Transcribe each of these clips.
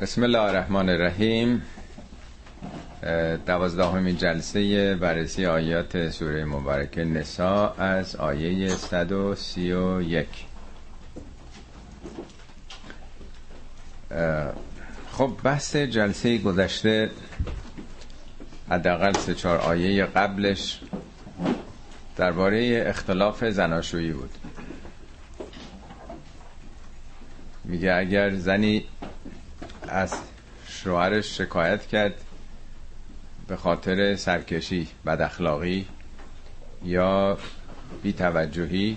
بسم الله الرحمن الرحیم. دوازدهمین جلسه بررسی آیات سوره مبارکه نسا از آیه 131 خب بحث جلسه گذشته حداقل سه چهار آیه قبلش درباره اختلاف زناشویی بود. میگه اگر زنی از شوهرش شکایت کرد به خاطر سرکشی بد اخلاقی یا بیتوجهی.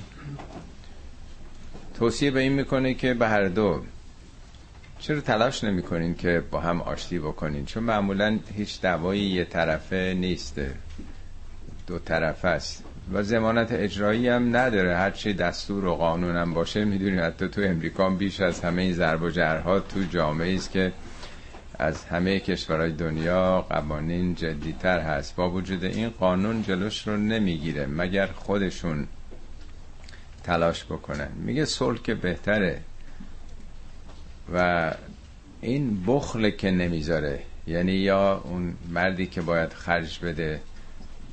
توصیه به این می‌کنه که به هر دو چرا تلاش نمی‌کنین که با هم آشتی بکنین؟ چون معمولا هیچ دعوایی یه طرفه نیسته دو طرفه است. و زمانت اجرایی هم نداره. هرچی دستور و قانون هم باشه می‌دونید حتی تو امریکا بیش از همه این ضرب و جرها تو جامعه است که از همه کشورهای دنیا قوانین جدیتر هست. با وجود این قانون جلوش رو نمی‌گیره مگر خودشون تلاش بکنن. میگه صلح که بهتره. و این بخل که نمی‌ذاره یعنی یا اون مردی که باید خرج بده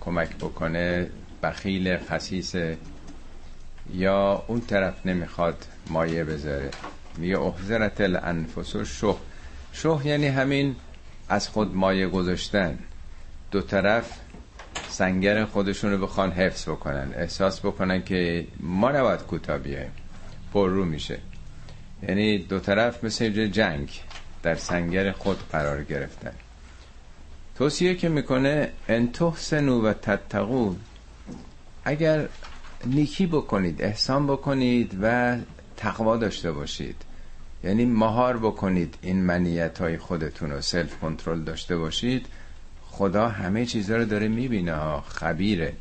کمک بکنه بخیل خسیسه یا اون طرف نمی‌خواد مایه بذاره. میگه احضرت الانفس و شه شه یعنی همین از خود مایه گذاشتن. دو طرف سنگر خودشون رو بخوان حفظ بکنن. احساس بکنن که ما نباید کوتا بیایم. پر رو میشه. یعنی دو طرف مثل جنگ در سنگر خود قرار گرفتن. توصیه که می‌کنه ان تحسنوا و تتقو اگر نیکی بکنید احسان بکنید و تقوا داشته باشید. یعنی مهار بکنید این منیت های خودتون رو سلف کنترل داشته باشید. خدا همه چیزها رو داره می‌بینه ها خبیره.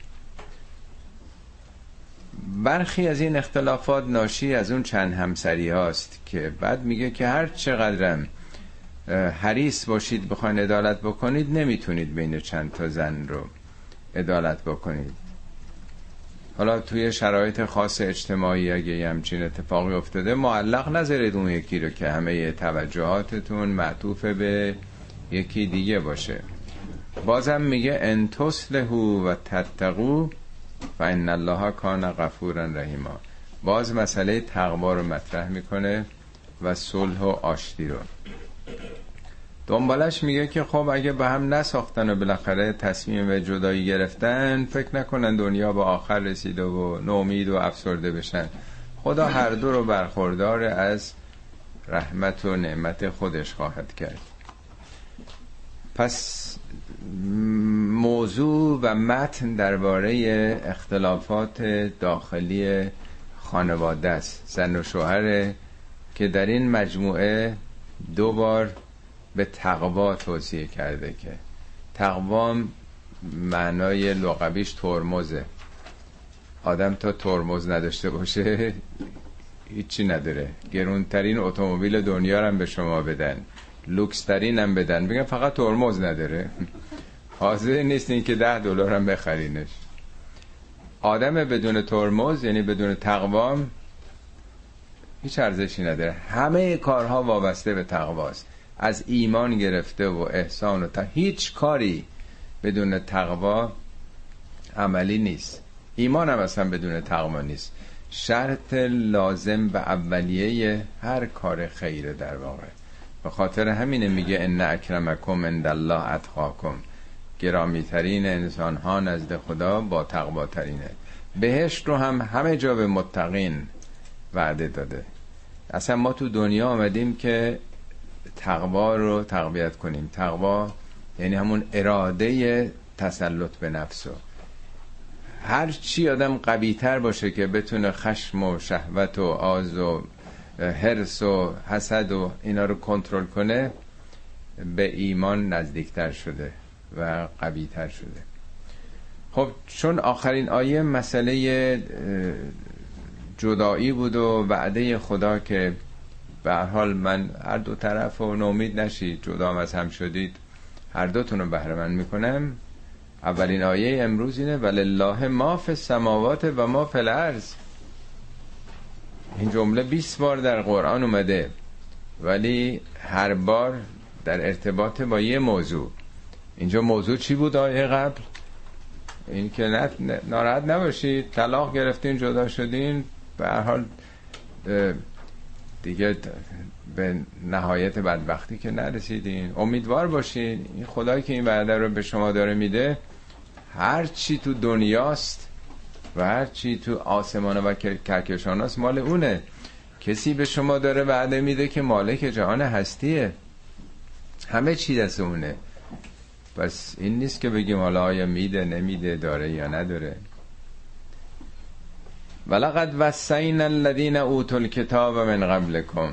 برخی از این اختلافات ناشی از اون چند همسری هاست که بعد میگه که هر چقدرم حریص باشید بخواین عدالت بکنید نمی‌تونید بین چند تا زن رو عدالت بکنید. حالا توی شرایط خاص اجتماعی اگه همچین اتفاقی افتاده معلق نذارید اون یکی رو که همه توجهاتتون معطوف به یکی دیگه باشه. بازم میگه ان تصلحو و تتقو و ان الله کان غفورا رحیما. باز مسئله تقوا رو مطرح می‌کنه و صلح و آشتی رو. دنبالش میگه که خب اگه به هم نساختن و بالاخره تصمیم به جدایی گرفتن فکر نکنن دنیا به آخر رسیده و نومید و افسرده بشن. خدا هر دو رو برخوردار از رحمت و نعمت خودش خواهد کرد. پس موضوع و متن درباره اختلافات داخلی خانواده است. زن و شوهر که در این مجموعه دو بار به تقوا توصیه کرده که تقوام معنای لغویش ترمزه. آدم تا ترمز نداشته باشه هیچی نداره. گرونترین اتومبیل دنیا هم به شما بدن. لوکس ترین هم بدن. بگن فقط ترمز نداره. حاضر نیستین که ده دلار هم بخرینش. آدم بدون ترمز یعنی بدون تقوام هیچ ارزشی نداره. همه کارها وابسته به تقواست. از ایمان گرفته و احسان و تا هیچ کاری بدون تقوا عملی نیست. ایمان هم اصلا بدون تقوا نیست. شرط لازم و اولیه هر کار خیره در واقع. به خاطر همینه میگه ان اکرمکم عند الله اتقاکم. گرامی ترین انسان ها نزد خدا با تقوا ترینه بهشت رو هم همه جا به متقین وعده داده. اصلا ما تو دنیا آمدیم که تقوا رو تقویت کنیم. تقوا یعنی همون اراده تسلط به نفس هر چی آدم قوی تر باشه که بتونه خشم و شهوت و آز و حرس و حسد و اینا رو کنترل کنه به ایمان نزدیکتر شده و قوی تر شده. خب چون آخرین آیه مسئله جدایی بود و وعده خدا که به حال من هر دو طرف و نومید نشید جدا از هم شدید. هر دوتون رو بهره من می‌کنم. اولین آیه امروز اینه ولله ما فی السماوات و ما فی الارض. این جمله 20 بار در قرآن اومده ولی هر بار در ارتباط با یه موضوع. اینجا موضوع چی بود آیه قبل؟ این که ناراحت نباشید. طلاق گرفتین جدا شدین. به هر حال دیگه به نهایت بدبختی که نرسیدین. امیدوار باشین. این خدایی که این وعده رو به شما داره میده هر چی تو دنیاست و هر چی تو آسمان و کهکشان هست مال اونه. کسی به شما داره وعده میده که مالک جهان هستیه. همه چی دست اونه. پس این نیست که بگیم حالا آیا میده نمیده داره یا نداره. ولقد وسین الذین اوتوا الکتاب من قبلکم.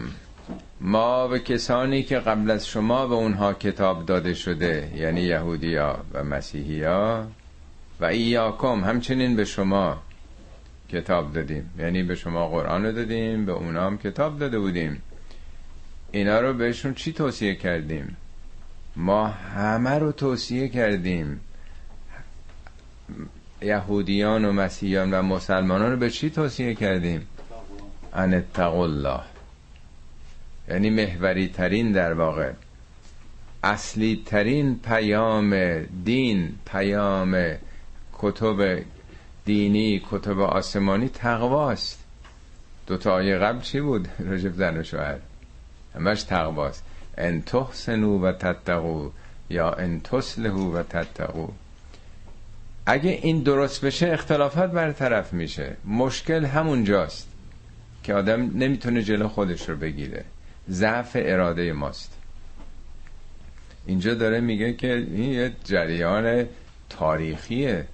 ما به کسانی که قبل از شما به اونها کتاب داده شده یعنی یهودیا و مسیحیا و ایاکم همچنین به شما کتاب دادیم. یعنی به شما قرآن رو دادیم به اونا هم کتاب داده بودیم. اینا رو بهشون چی توصیه کردیم؟ ما همه رو توصیه کردیم. یهودیان و مسیحیان و مسلمانان رو به چی توصیه کردیم؟ ان الله. یعنی محوری ترین در واقع. اصلی ترین پیام دین پیام کتب دینی کتب آسمانی تقواست. دو تا آیه قبل چی بود؟ رجب زن و شوهر. همش تقواست. ان تحسنو و تتقو یا ان تصلحو و تتقو اگه این درست بشه اختلافات برطرف میشه. مشکل همونجاست که آدم نمی‌تونه جلو خودش رو بگیره. ضعف اراده ماست. اینجا داره میگه که این یه جریان تاریخیه.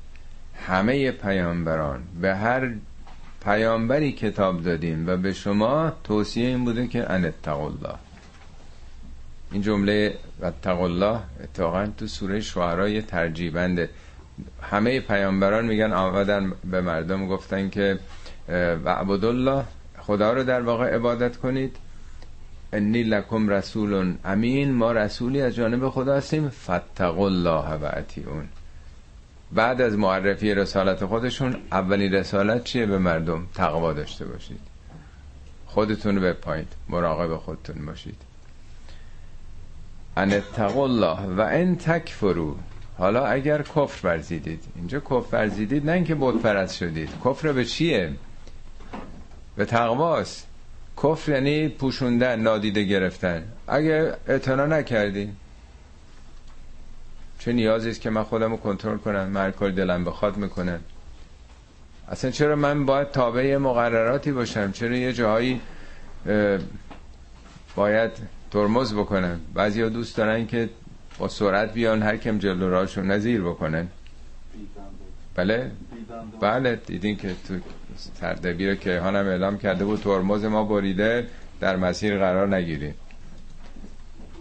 همه پیامبران به هر پیامبری کتاب دادیم و به شما توصیه این بوده که ان الله. این جمله و الله اتفاقا تو سوره شعرا ترجیبنده. همه پیامبران میگن آمدن به مردم گفتن که و الله خدا رو در واقع عبادت کنید. انی لکم رسول امین ما رسولی از جانب خدا هستیم. فتقوا الله و اطیعون. بعد از معرفی رسالت خودشون اولین رسالت چیه؟ به مردم تقوا داشته باشید. خودتون رو بپایید مراقب خودتون باشید. ان الله و ان تکفرو حالا اگر کفر ورزیدید. اینجا کفر ورزیدید نه اینکه بت پرست شدید. کفر به چیه؟ به تقواست. کفر یعنی پوشوندن نادیده گرفتن. اگه اعتنا نکردی چه نیازی است که من خودم رو کنترل کنم؟ من کار دلم بخواد می‌کنم. اصلا چرا من باید تابع مقرراتی باشم؟ چرا یه جایی باید ترمز بکنم؟ بعضی ها دوست دارن که با سرعت بیان هر کم جلو راشون نظیر بکنن. بله؟ بله دیدین که تو سردبیر که هانم اعلام کرده بود ترمز ما بریده در مسیر قرار نگیریم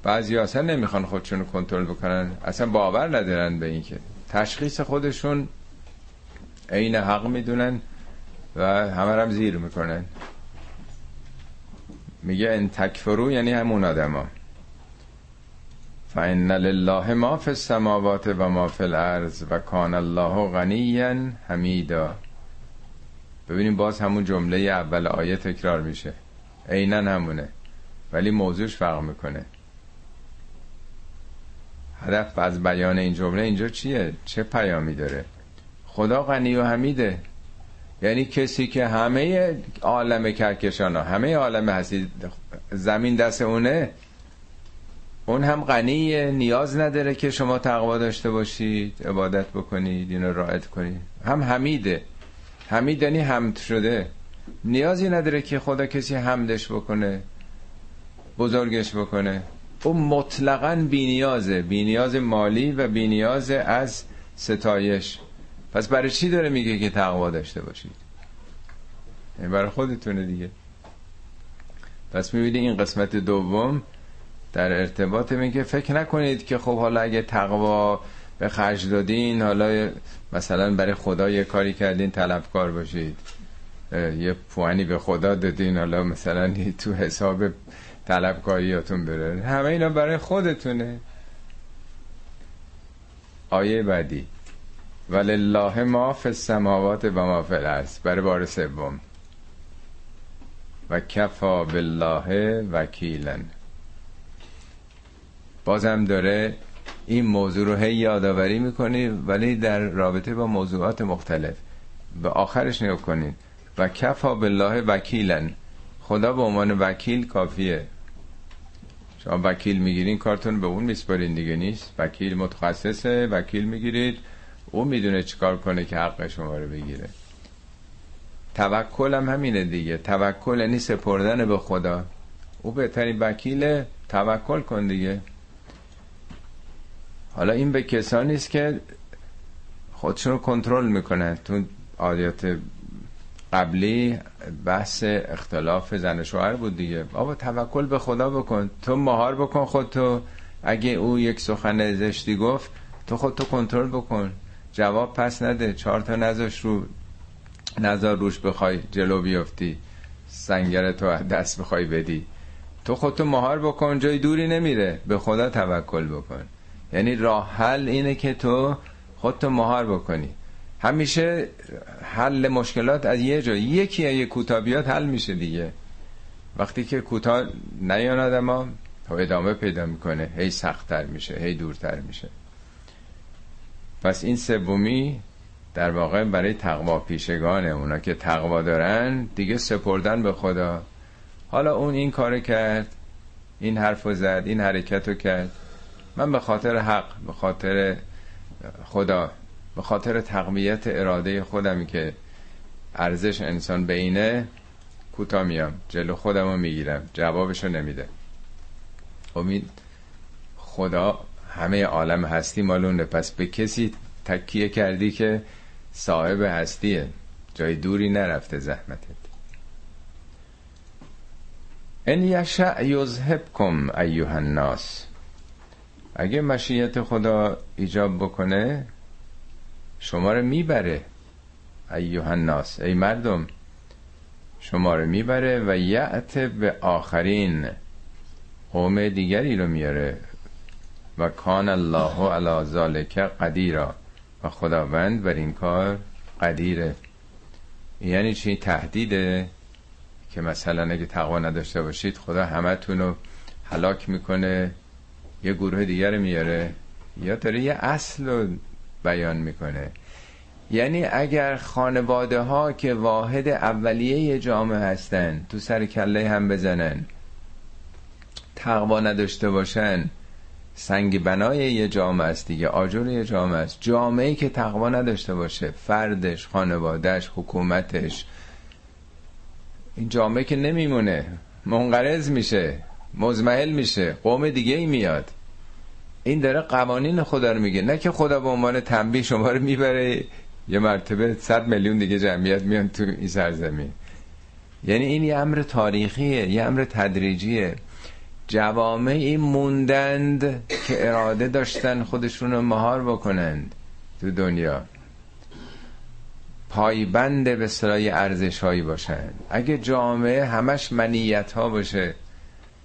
بعضی اصلا نمی‌خوان خودشون کنترل بکنن. اصلا باور ندارن به این که تشخیص خودشون عین حق می‌دونن و همه هم زیر می‌کنن. میگه ان تکفرو یعنی همون آدما. فان لله ما فی السماوات و ما فی الارض و کان الله غنیا حمیدا. ببینیم باز همون جمله اول آیه تکرار میشه. عینا همونه ولی موضوعش فرق می‌کنه. هدف از بیان این جمله اینجا چیه؟ چه پیامی داره؟ خدا غنی و حمیده. یعنی کسی که همه عالم کهکشان ها همه عالم هستی زمین دست اونه اون هم غنیه نیاز نداره که شما تقوا داشته باشید عبادت بکنید اینو رعایت کنید. هم حمیده. حمید یعنی حمد شده. نیازی نداره که خدا کسی حمدش بکنه بزرگش بکنه. او مطلقا بینیازه. بینیاز مالی و بینیاز از ستایش. پس برای چی داره میگه که تقوا داشته باشید؟ این برای خودتونه دیگه. پس می‌بینی این قسمت دوم در ارتباط میگه فکر نکنید که خب حالا اگه تقوا به خرج دادین حالا مثلا برای خدا یه کاری کردین طلبکار باشید. یه پوانی به خدا دادین حالا مثلا تو حساب طلبکاریاتون بره. همه اینا برای خودتونه. آیه بعدی. ولله ما فی السماوات و ما فی الارض. برای بار سوم. و کفا بالله وکیلا. بازم داره این موضوع رو هی یادآوری می‌کنی ولی در رابطه با موضوعات مختلف. به آخرش نگاه کنید و کفا بالله وکیلن. خدا به عنوان وکیل کافیه. شما وکیل می‌گیرین کارتون به اون میسپارین دیگه نیست. وکیل متخصصه وکیل می‌گیرید. او می‌دونه چیکار کنه که حق شما رو بگیره. توکل هم همینه دیگه. توکل یعنی سپردن به خدا. او بهترین وکیل توکل کن دیگه. حالا این به کسانی است که خودشون رو کنترل می‌کنن تو عادیات قبلی بحث اختلاف زن شوهر بود دیگه. بابا توکل به خدا بکن. تو مهار بکن خودتو. اگه او یک سخن زشتی گفت تو خودتو کنترل بکن. جواب پس نده. چهار تا نزاش رو. نزار روش بخوای جلو بیفتی. سنگر تو دست بخوای بدی. تو خودتو مهار بکن. جای دوری نمیره. به خدا توکل بکن. یعنی راه حل اینه که تو خودتو مهار بکنی. همیشه حل مشکلات از یه جای یکی یه کوتابیات حل میشه دیگه. وقتی که کوتاه نیان آدم ها ادامه پیدا می‌کنه. هی سختتر میشه هی دورتر میشه. پس این سومی در واقع برای تقوا پیشگانه. اونا که تقوا دارن دیگه سپردن به خدا. حالا اون این کار کرد این حرف زد این حرکت رو کرد. من به خاطر حق به خاطر خدا به خاطر تقویت اراده خودم که ارزش انسان بینه کوتا میام جلو خودم رو می‌گیرم جوابشو نمیده. امید خدا همه عالم هستی مالونه پس به کسی تکیه کردی که صاحب هستیه. جای دوری نرفته زحمتت. ان یشع یذهبکم ایها الناس. اگه مشیت خدا ایجاب بکنه شما رو می‌بره. ایوه الناس ای مردم شما رو می‌بره و یعت به آخرین قوم دیگری رو میاره. و کان الله علی ذالک قدیرا. و خداوند بر این کار قدیره. یعنی چی؟ تهدیده که مثلا اگه تقوا نداشته باشید خدا همتون رو حلاک می‌کنه. یه گروه دیگر میاره یا داره یه اصل رو بیان می‌کنه. یعنی اگر خانواده ها که واحد اولیه جامعه هستن تو سر کله هم بزنن تقوا نداشته باشن سنگ بنای یه جامعه است دیگه آجر یه جامعه است. جامعه که تقوا نداشته باشه فردش خانوادهش حکومتش این جامعه که نمیمونه منقرض میشه. مزمحل میشه. قوم دیگه ای میاد. این داره قوانین خدا رو میگه. نه که خدا به عنوان تنبیه شما رو می‌بره. یه مرتبه صد میلیون دیگه جمعیت میان تو این سرزمین. یعنی این یه امر تاریخیه یه امر تدریجیه. جوامعی موندند که اراده داشتن خودشون رو مهار بکنند تو دنیا. پایبند به سرای ارزش هایی باشند اگه جامعه همش منیت ها باشه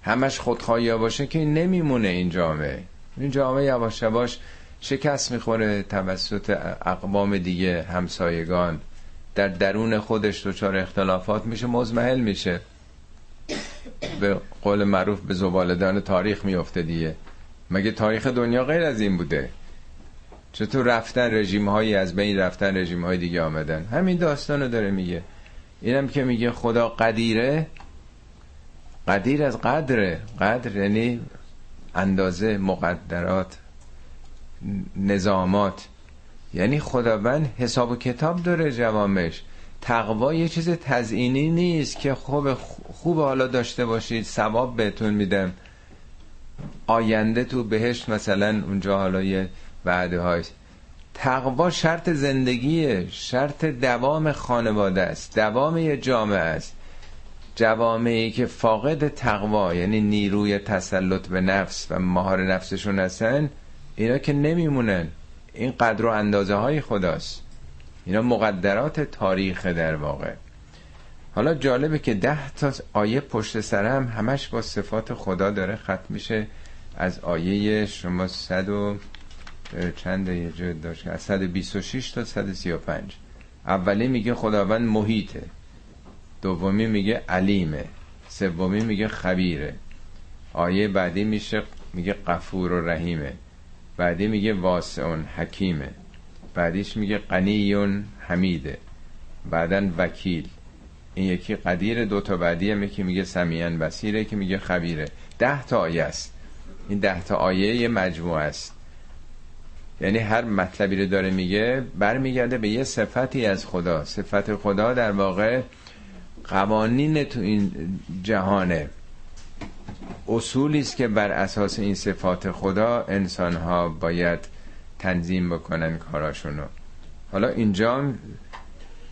همش خودخواهی باشه که نمیمونه این جامعه. این جامعه یواش یواش شکست می‌خوره توسط اقوام دیگه همسایگان. در درون خودش دچار اختلافات میشه مزمحل میشه. به قول معروف به زبالدان تاریخ میفته دیگه. مگه تاریخ دنیا غیر از این بوده؟ چطور رفتن رژیم هایی از بین رفتن رژیم های دیگه آمدن؟ همین داستان داره میگه. اینم که میگه خدا قدیره قدیر از قدره قدر یعنی اندازه مقدرات نظامات. یعنی خداوند حساب و کتاب داره جوامش. تقوا یه چیز تزئینی نیست که خوب خوب حالا داشته باشید ثواب بهتون میدم. آینده تو بهشت مثلا اونجا حالا یه وعده های تقوا شرط زندگیه شرط دوام خانواده است دوام یه جامعه است. جوامعی که فاقد تقوا یعنی نیروی تسلط به نفس و مهار نفسشون هستن اینا که نمیمونن. این قدر و اندازه های خداست. اینا مقدرات تاریخ در واقع. حالا جالبه که ده تا آیه پشت سرم همش با صفات خدا داره ختم میشه. از آیه شما صد و چند یه جا داشت؟ از 126 تا 135 اولی میگه خداوند محیطه. دومی میگه علیمه سومی میگه خبیره آیه بعدی میشه میگه قفور و رحیمه بعدی میگه واسعون حکیمه بعدیش میگه قنیون حمیده بعدا وکیل. این یکی قدیر دو تا بعدی که میگه سمیان بسیره که میگه خبیره. ده تا آیه است. این ده تا آیه یه مجموعه است. یعنی هر مطلبی رو داره میگه برمیگرده به یه صفتی از خدا. صفت خدا در واقع قوانین تو این جهانه. اصولی است که بر اساس این صفات خدا انسان ها باید تنظیم بکنن کاراشونو. حالا اینجا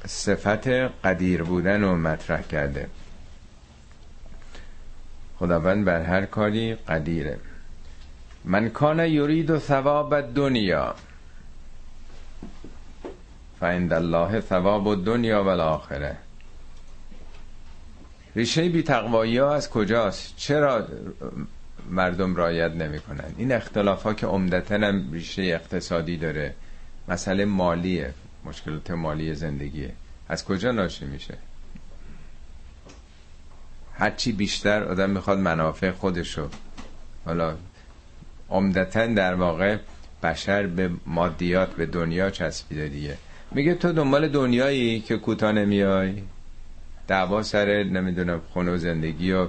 صفت قدیر بودن رو مطرح کرده. خداوند بر هر کاری قدیره. من کان یرید و ثواب دنیا فعند الله ثواب دنیا و الاخره. ریشه بی تقوایی ها از کجاست؟ چرا مردم رایت نمی‌کنن؟ این اختلاف ها که عمدتا هم ریشه اقتصادی داره. مسئله مالیه مشکلات مالی زندگیه. از کجا ناشی میشه؟ هرچی بیشتر آدم می‌خواد منافع خودشو. حالا عمدتا در واقع بشر به مادیات به دنیا چسبیده دیگه. میگه تو دنبال دنیایی که کوتاه نمیای؟ دعوا سر نمی‌دونم خونه و زندگی و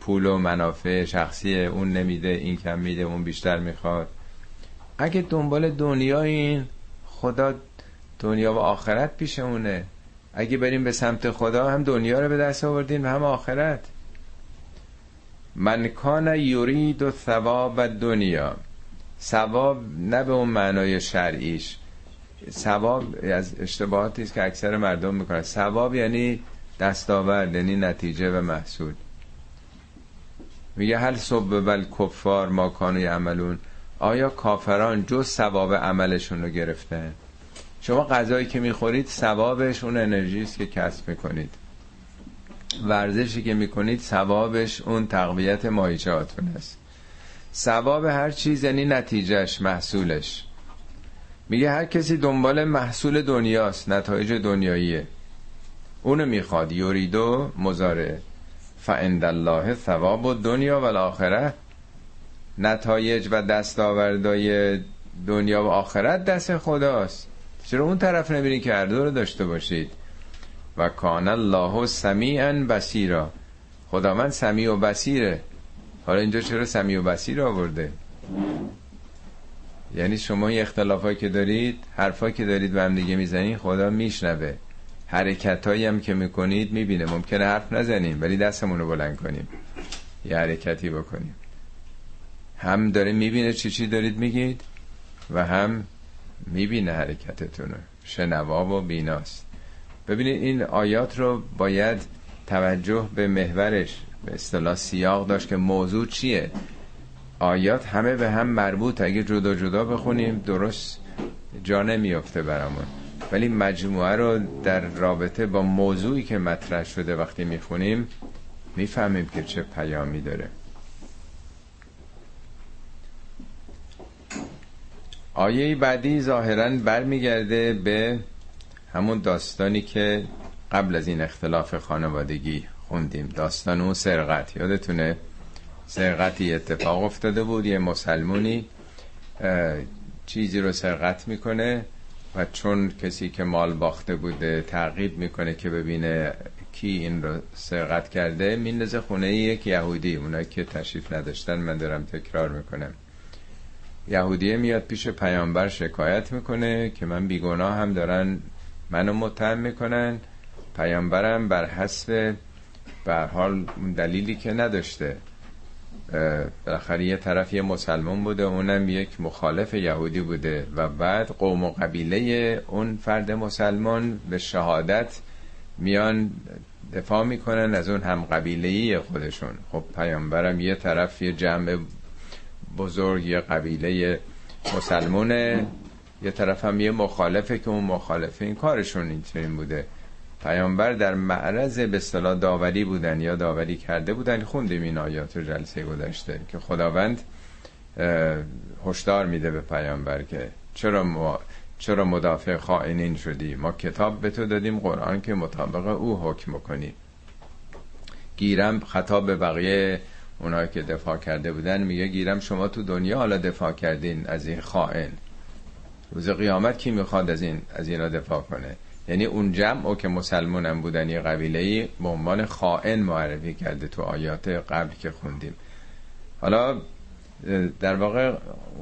پول و منافع شخصی اون نمیده این کم میده اون بیشتر می‌خواد. اگه دنبال دنیا این خدا دنیا و آخرت پیشمونه. اگه بریم به سمت خدا هم دنیا رو به دست آوردیم و هم آخرت. من کان یورید و ثواب دنیا. ثواب نه به اون معنای شرعیش. ثواب از اشتباهاتی است که اکثر مردم می‌کنن. ثواب یعنی دستاورد یعنی نتیجه و محصول. میگه هل صبح بل کفار ما کانو عملون آیا کافران جز ثواب عملشون رو گرفتن؟ شما غذایی که می‌خورید ثوابش اون انرژی است که کسب می‌کنید. ورزشی که می‌کنید ثوابش اون تقویت مایجاتون است ثواب هر چیز یعنی نتیجهش محصولش. میگه هر کسی دنبال محصول دنیاست نتایج دنیاییه. اونو می‌خواد. یوریدو مزاره فعند الله ثواب و دنیا و الاخره نتایج و دستاوردهای دنیا و آخرت دست خداست. چرا اون طرف نمیرین که هر رو داشته باشید؟ و کان الله سمیعا خدا من سمیع و بسیره حالا اینجا چرا سمیع و بسیر آورده؟ یعنی شما این اختلافایی که دارید حرفایی که دارید به هم دیگه می‌زنید خدا میشنوه. حرکتایی هم که می‌کنید می‌بینه. ممکنه حرف نزنیم ولی دستمون رو بلند کنیم. یه حرکتی بکنیم. هم داره می‌بینه چی چی دارید میگید و هم می‌بینه حرکتتون شنوا و بیناست. ببینید این آیات رو باید توجه به محورش به اصطلاح سیاق داشت که موضوع چیه. آیات همه به هم مربوط. اگه جدا جدا بخونیم درست جا نمیفته برامون. ولی مجموعه رو در رابطه با موضوعی که مطرح شده وقتی می‌خونیم می‌فهمیم که چه پیامی داره. آیه بعدی ظاهرا برمیگرده به همون داستانی که قبل از این اختلاف خانوادگی خوندیم. داستان اون سرقت. یادتونه؟ سرقتی اتفاق افتاده بود. یه مسلمونی چیزی رو سرقت می‌کنه. و چون کسی که مال باخته بوده تعقیب می‌کنه که ببینه کی این رو سرقت کرده میندازه خونه یک یهودی. اونایی که تشریف نداشتن من دارم تکرار می‌کنم. یهودیه میاد پیش پیامبر شکایت می‌کنه که من بیگناه هم دارن منو متهم می‌کنن. پیامبرم بر حسب بر حال دلیلی که نداشته. بالاخره یه طرف یه مسلمان بوده اونم یک مخالف یهودی بوده و بعد قوم و قبیله اون فرد مسلمان به شهادت میان دفاع می‌کنن از اون هم قبیله خودشون. خب پیامبرم یه طرف یه جمع بزرگ یه قبیله مسلمونه یه طرف هم یه مخالفه که اون مخالفه این کارشون این بوده. پیامبر در معرض به اصطلاح داوری بودن یا داوری کرده بودن خوندیم این آیات رو جلسه گذشته که خداوند هشدار میده به پیامبر که چرا ما چرا مدافع خائنین شدی؟ ما کتاب به تو دادیم قرآن که مطابق او حکم کنی گیرم خطاب به بقیه اونایی که دفاع کرده بودن میگه گیرم شما تو دنیا حالا دفاع کردین از این خائن. روز قیامت کی می‌خواد از این از اینا دفاع کنه؟ یعنی اون جمع او که مسلمان هم بودن یه قبیله ای به عنوان خائن معرفی کرده تو آیات قبل که خوندیم. حالا در واقع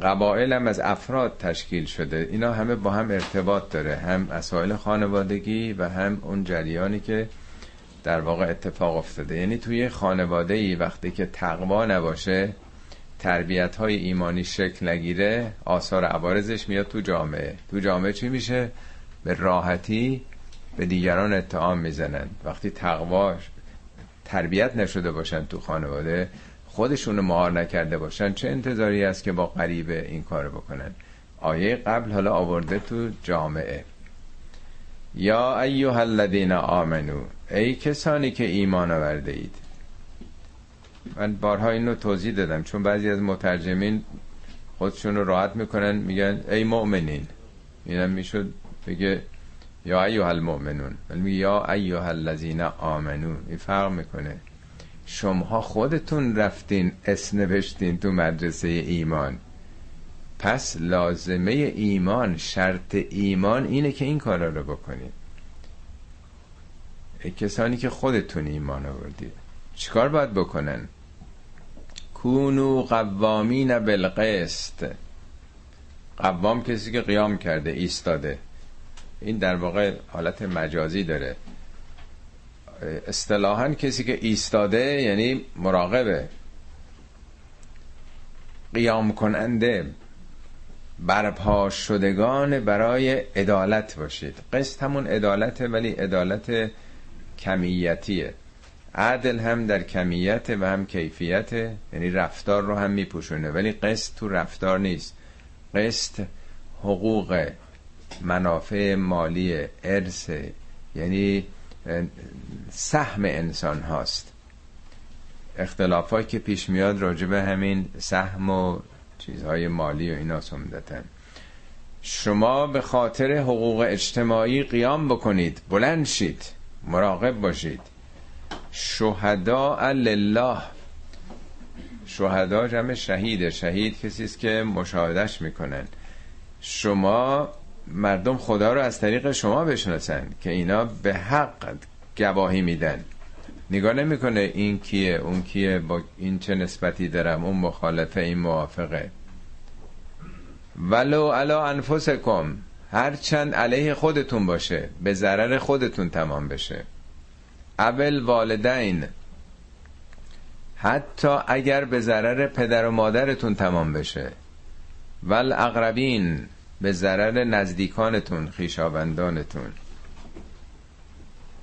قبایل هم از افراد تشکیل شده. اینا همه با هم ارتباط داره. هم مسائل خانوادگی و هم اون جریانی که در واقع اتفاق افتاده. یعنی توی خانواده ای وقتی که تقوا نباشه تربیت های ایمانی شکل نگیره آثار عوارضش میاد تو جامعه. تو جامعه چی میشه؟ به راحتی به دیگران اتهام می‌زنن وقتی تقوا تربیت نشده باشن تو خانواده خودشونو مهار نکرده باشن چه انتظاری است که با غریبه این کار بکنن؟ آیه قبل حالا آورده تو جامعه. یا ایها الذین آمنو ای کسانی که ایمان آورده اید. من بارها اینو توضیح دادم چون بعضی از مترجمین خودشون رو راحت می‌کنن میگن ای مؤمنین. اینم می‌شد بگه یا ایها المؤمنون. ولی یا ایها الذین آمنو این فرق می‌کنه. شما خودتون رفتین اسم نوشتین تو مدرسه ایمان. پس لازمه ایمان شرط ایمان اینه که این کارا رو بکنید. کسانی که خودتون ایمان آوردید چیکار باید بکنن؟ کونو قوامین بالقسط. قوام کسی که قیام کرده ایستاده. این در واقع حالت مجازی داره. اصطلاحا کسی که ایستاده یعنی مراقبه. قیام کننده. برپا شدگان برای عدالت باشید. قسط همون عدالت ولی عدالت کمیتیه. عدل هم در کمیت و هم کیفیت یعنی رفتار رو هم میپوشونه. ولی قسط تو رفتار نیست. قسط حقوق منافع مالی ارث یعنی سهم انسان هاست. اختلافات که پیش میاد راجبه همین سهم و چیزهای مالی و اینا سمدتن شما به خاطر حقوق اجتماعی قیام بکنید بلند شید مراقب باشید. شهدا لله. شهدا جمع شهیده شهید کسی است که مشاهدش می‌کنن. شما مردم خدا رو از طریق شما بشناسن که اینا به حق گواهی میدن. نگاه نمی‌کنه این کیه اون کیه با این چه نسبتی دارم اون مخالفه این موافقه. ولو علا انفسکم هرچند علیه خودتون باشه به ضرر خودتون تمام بشه. اول والدین حتی اگر به ضرر پدر و مادرتون تمام بشه. ول اقربین به ضرر نزدیکانتون خیشاوندانتون.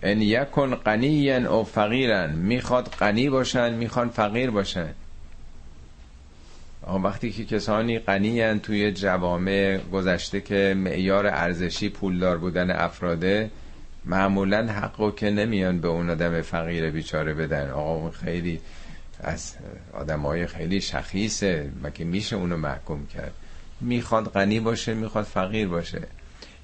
ان یکن غنیا او فقیرن می‌خواد غنی باشن می‌خوان فقیر باشن. وقتی که کسانی غنی توی جوامع گذشته که معیار ارزشی پولدار بودن افراده معمولا حقو که نمیان به اون آدم فقیر بیچاره بدن. آقا خیلی از آدم های خیلی شخیصه مگه میشه اونو محکوم کرد. می‌خواد غنی باشه می‌خواد فقیر باشه.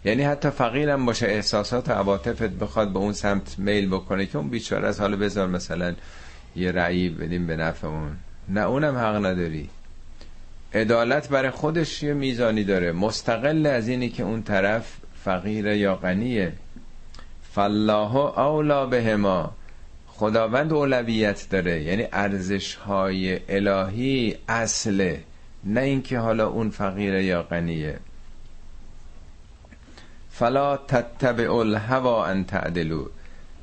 یعنی حتی فقیرم باشه احساسات و عواطفت بخواد به اون سمت میل بکنه که اون بیچاره از حال بذار مثلا یه رأی بدیم به نفع اون نه اونم حق نداری. عدالت برای خودش یه میزانی داره. مستقل از اینی که اون طرف فقیر یا غنیه. فالله اولا به ما خداوند اولویت داره. یعنی ارزش های الهی اصله. نه اینکه حالا اون فقیره یا غنیه. فلا تتبع الهوا ان تعدلو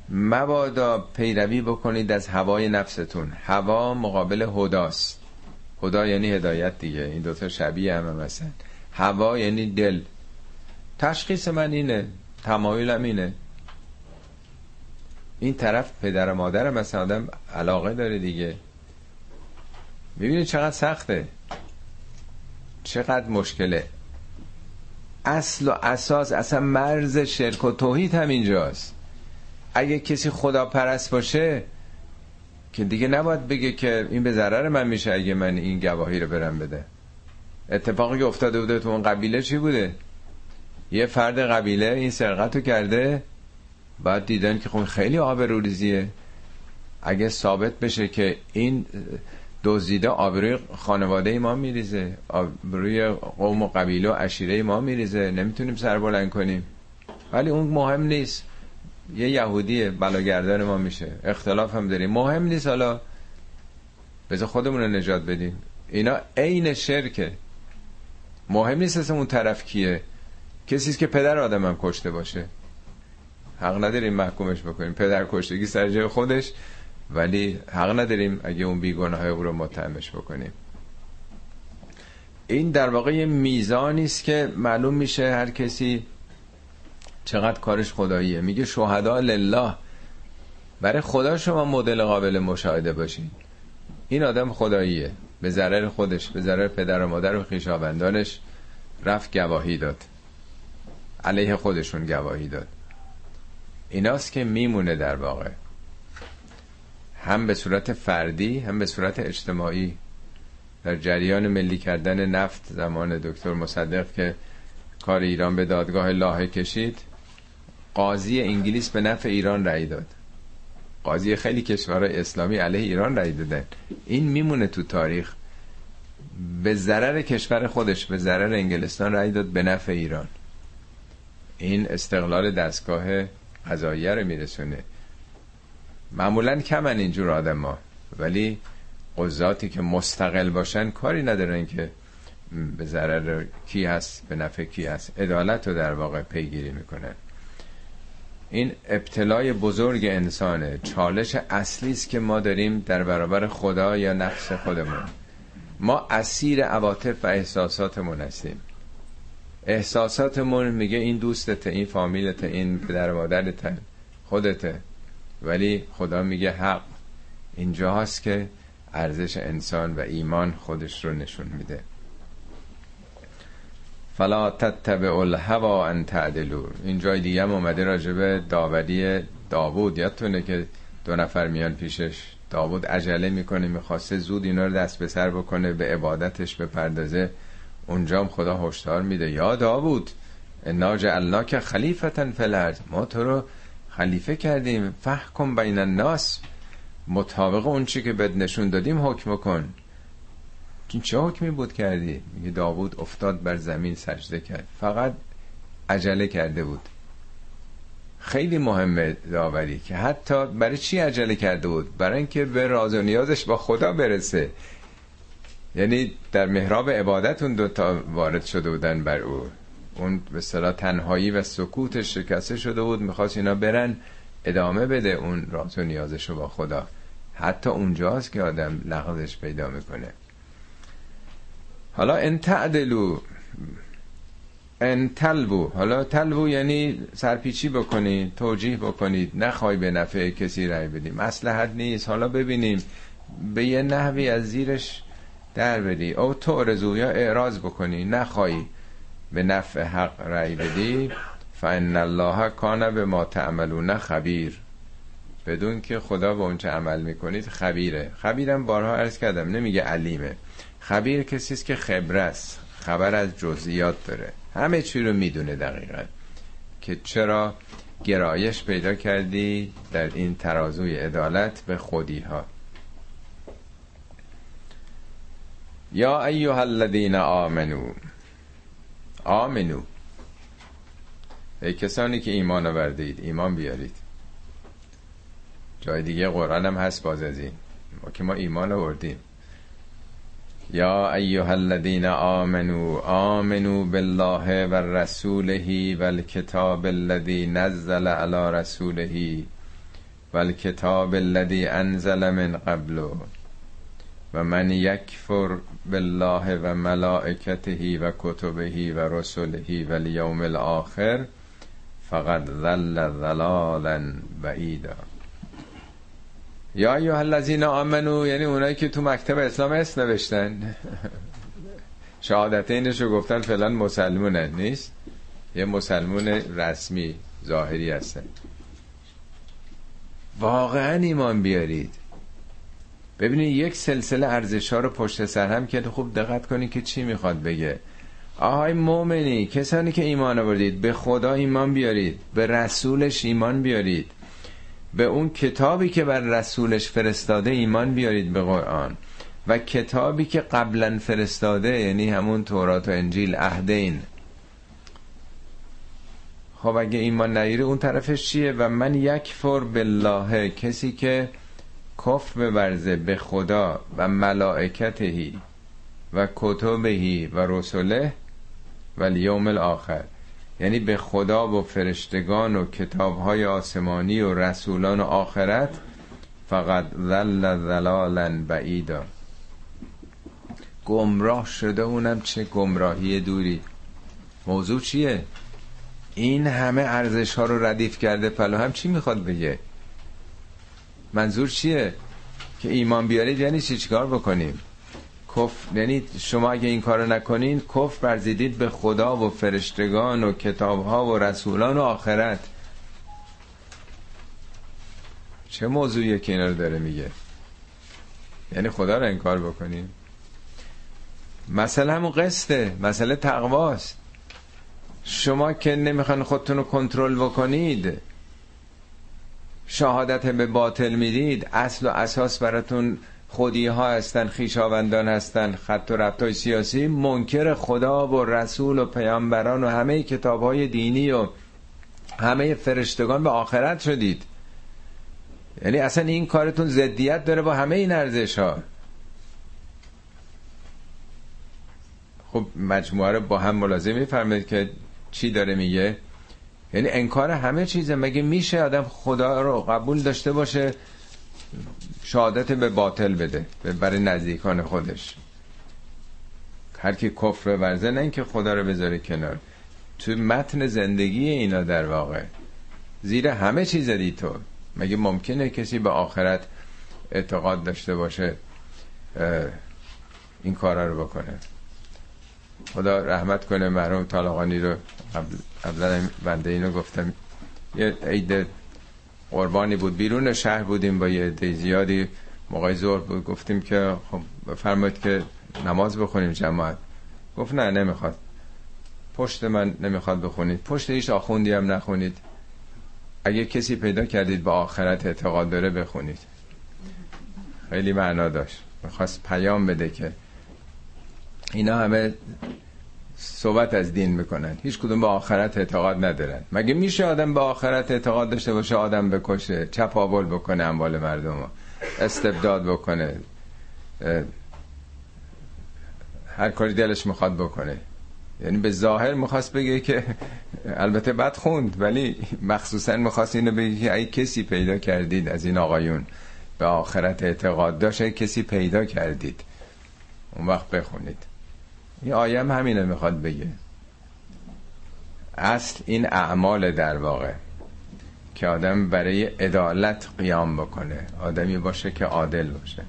مبادا پیروی بکنید از هوای نفستون. هوا مقابل هداست. هدا یعنی هدایت دیگه. این دوتا شبیه همه مثلا. هوا یعنی دل. تشخیص من اینه. تمایلم اینه. این طرف پدر و مادر مثلا آدم علاقه داره دیگه. می‌بینید چقدر سخته. چقدر مشکله. اصل و اساس اصلا مرز شرک و توحید همینجاست. اگه کسی خدا پرست باشه که دیگه نباید بگه که این به ضرر من میشه اگه من این گواهی رو برم بده. اتفاقی که افتاده بوده تو اون قبیله چی بوده؟ یه فرد قبیله این سرقت رو کرده بعد دیدن که خب خیلی آب روریزیه. اگه ثابت بشه که این دزدیده آبروی خانواده ما میریزه. آبروی قوم و قبیله و عشیره ما میریزه. نمی‌تونیم سر بلند کنیم. ولی اون مهم نیست. یه یهودی بلاگردان ما میشه. اختلاف هم داریم. مهم نیست حالا. بذار خودمون رو نجات بدیم. اینا عین شرکه مهم نیست اسم اون طرف کیه. کسی که پدر آدم هم کشته باشه. حق نداریم محکومش بکنیم. پدر کشتگی سر جای خودش. ولی حق نداریم اگه اون بیگناه او رو متهمش بکنیم. این در واقع یه میزانی است که معلوم میشه هر کسی چقدر کارش خداییه. میگه شهدا لله. برای خدا شما مدل قابل مشاهده باشین. این آدم خداییه. به ضرر خودش به ضرر پدر و مادر و خیشاوندانش رفت گواهی داد. علیه خودشون گواهی داد. ایناست که میمونه در واقع. هم به صورت فردی هم به صورت اجتماعی. در جریان ملی کردن نفت زمان دکتر مصدق که کار ایران به دادگاه لاهه کشید قاضی انگلیس به نفع ایران رأی داد. قاضی خیلی کشور اسلامی علیه ایران رأی دادن. این میمونه تو تاریخ. به ضرر کشور خودش به ضرر انگلستان رأی داد به نفع ایران. این استقلال دستگاه قضاییه رو میرسونه. معمولا کمن اینجور آدم ها ولی قضاتی که مستقل باشن کاری ندارن که به ضرر کی هست به نفع کی هست. عدالت رو در واقع پیگیری می‌کنن. این ابتلای بزرگ انسانه. چالش اصلی است که ما داریم در برابر خدا یا نفس خودمون. ما اسیر عواطف و احساساتمون هستیم. احساساتمون میگه این دوستته این فامیلته این پدر مادرته خودته. ولی خدا میگه حق. اینجا هست که ارزش انسان و ایمان خودش رو نشون میده. فلا تتبع الهوا ان تعدلو این جای دیگه هم اومده راجبه داوری داوود. یادتونه که دو نفر میان پیشش؟ داوود عجله می‌کنه می‌خواسته زود اینا رو دست به سر بکنه به عبادتش بپردازه. اونجا هم خدا هشدار میده. یا داوود انا جعلناک خلیفتا فی ما تو رو خلیفه کردیم. فحکم بین الناس. مطابق اون چی که بد نشون دادیم حکم کن. چه حکمی بود کردی؟ میگه داوود افتاد بر زمین سجده کرد. فقط عجله کرده بود. خیلی مهمه داوری که حتی برای چی عجله کرده بود؟ برای اینکه به راز و نیازش با خدا برسه. یعنی در محراب عبادت اون دوتا وارد شده بودن بر او. اون به صلاح تنهایی و سکوتش شکسته شده بود می‌خواست اینا برن ادامه بده اون راز و نیازش با خدا. حتی اونجاست که آدم لغزش پیدا می‌کنه. حالا ان تعدلو ان تلبو حالا تلبو یعنی سرپیچی بکنید توجیه بکنید. نخوای به نفع کسی رای بدیم. مسلحت نیست. حالا ببینیم. به یه نحوی از زیرش در بدی او تو یا اعراض بکنی. نخوای به نفع حق رای بدی فان الله کان به ما تعملون خبیر. بدون که خدا به اون چه عمل می‌کنید خبیره. خبیرم بارها عرض کردم نمیگه علیمه. خبیر کسی است که خبره است. خبر از جزئیات داره. همه چی رو می‌دونه دقیقا. که چرا گرایش پیدا کردی در این ترازوی عدالت به خودی ها یا ایها الذین آمنو آمنو. ای کسانی که ایمان آوردید ایمان بیارید. جای دیگه قرآن هم هست باز از این. ما که ما ایمان آوردیم. یا ایها الذین آمنو آمنو بالله و رسوله و الكتاب الذي نزل على رسوله و الكتاب الذي انزل من قبل و من یکفر بالله و ملائکته و کتبه و رسله و الیوم الاخر فقد ذل ضلالا بعیدا. یا ایها الذین آمنو یعنی اونایی که تو مکتب اسلام اسم نوشتن. شهادتینش رو گفتن فعلا مسلمونه نیست؟ یه مسلمون رسمی ظاهری هستن. واقعا ایمان بیارید. ببینید یک سلسله ارزش ها رو پشت سر هم که خوب دقت کنید که چی می‌خواد بگه. آهای مومنی کسانی که ایمان آوردید به خدا ایمان بیارید به رسولش ایمان بیارید. به اون کتابی که بر رسولش فرستاده ایمان بیارید به قرآن. و کتابی که قبلا فرستاده یعنی همون تورات و انجیل عهدین خب اگه ایمان نیاره اون طرفش چیه؟ و من یک فر بالله کسی که کف ببرزه به خدا و ملائکتهی و کتبهی و رسوله و لیوم الاخر. یعنی به خدا و فرشتگان و کتابهای آسمانی و رسولان و آخرت فقط ذل ذلالا بعیدا. گمراه شده اونم چه گمراهی دوری. موضوع چیه؟ این همه ارزش ها رو ردیف کرده پلو. هم چی می‌خواد بگه؟ منظور چیه؟ که ایمان بیارید یعنی چی؟ چیکار بکنیم؟ کف یعنی شما اگه این کارو نکنین کف برزیدید به خدا و فرشتگان و کتاب ها و رسولان و آخرت. چه موضوعیه که اینا رو داره میگه؟ یعنی خدا رو انکار بکنیم؟ مسئله همون قصده. مسئله تقواست. شما که نمی‌خوان خودتون رو کنترل بکنید شهادت به باطل می‌دید اصل و اساس براتون خودی ها هستن خیشاوندان هستن خط و ربط سیاسی. منکر خدا و رسول و پیامبران و همه کتاب های دینی و همه فرشتگان به آخرت شدید. یعنی اصلا این کارتون زدیت داره با همه این ارزش ها خب مجموعه رو با هم ملازم میفرمید که چی داره میگه؟ یعنی انکار همه چیزه. مگه میشه آدم خدا رو قبول داشته باشه شهادت به باطل بده برای نزدیکان خودش؟ هر کی کفر ورزه نه اینکه خدا رو بذاره کنار. تو متن زندگی اینا در واقع. زیر همه چیز دی تو. مگه ممکنه کسی به آخرت اعتقاد داشته باشه این کارا رو بکنه؟ خدا رحمت کنه مرحوم طالقانی رو. قبلا بنده اینو گفتم. یه عید قربانی بود. بیرون شهر بودیم با یه عده زیادی. موقع زور بود. گفتیم که خب فرمایید که نماز بخونیم جماعت. گفت نه نمی‌خواد. پشت من نمی‌خواد بخونید. پشت هیچ آخوندی هم نخونید. اگه کسی پیدا کردید با آخرت اعتقاد داره بخونید. خیلی معنا داشت. می‌خواست پیام بده که اینا همه صحبت از دین می‌کنن. هیچ کدوم به آخرت اعتقاد ندارن. مگه میشه آدم به آخرت اعتقاد داشته باشه آدم بکشه چپاول بکنه اموال مردم استبداد بکنه هر کاری دلش می‌خواد بکنه. یعنی به ظاهر می‌خواست بگه که البته بد خوند ولی مخصوصا می‌خواست اینو بگه که ای کسی پیدا کردید از این آقایون. به آخرت اعتقاد داشت کسی پیدا کردید. اون وقت بخونید. این آیه هم همینه می‌خواد بگه. اصل این اعمال در واقع که آدم برای عدالت قیام بکنه. آدمی باشه که عادل باشه.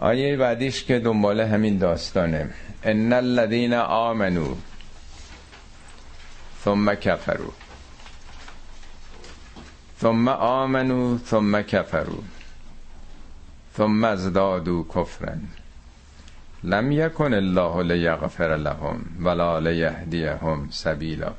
آیه بعدیش که دنبال همین داستانه. ان الذين آمنوا ثم كفروا ثم آمنوا ثم كفروا ثم ازدادوا كفرا لم یکن الله لیغفر لهم ولا لیهدیهم سبیلا.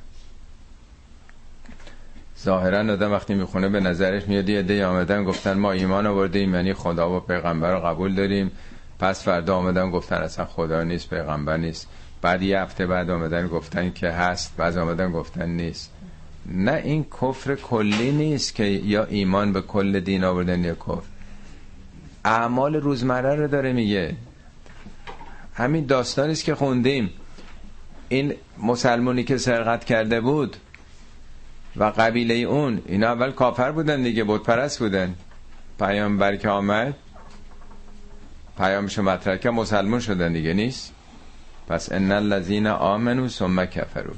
ظاهرا آدم وقتی می‌خونه به نظرش میاد یه دی آمدن گفتن ما ایمان آوردیم یعنی خدا و پیغمبر رو قبول داریم. پس فردا آمدن گفتن اصلا خدا نیست پیغمبر نیست. بعد یه هفته بعد آمدن گفتن که هست بعد آمدن گفتن نیست. نه این کفر کلی نیست که یا ایمان به کل دین آوردن یا کفر. اعمال روزمره رو داره میگه. همین داستانی است که خوندیم. این مسلمونی که سرقت کرده بود و قبیله اون اینا اول کافر بودن دیگه بود پرست بودن. پیامبر که آمد پیامش مطرح که مسلمون شدن دیگه نیست؟ پس ان الذين امنوا ثم كفروا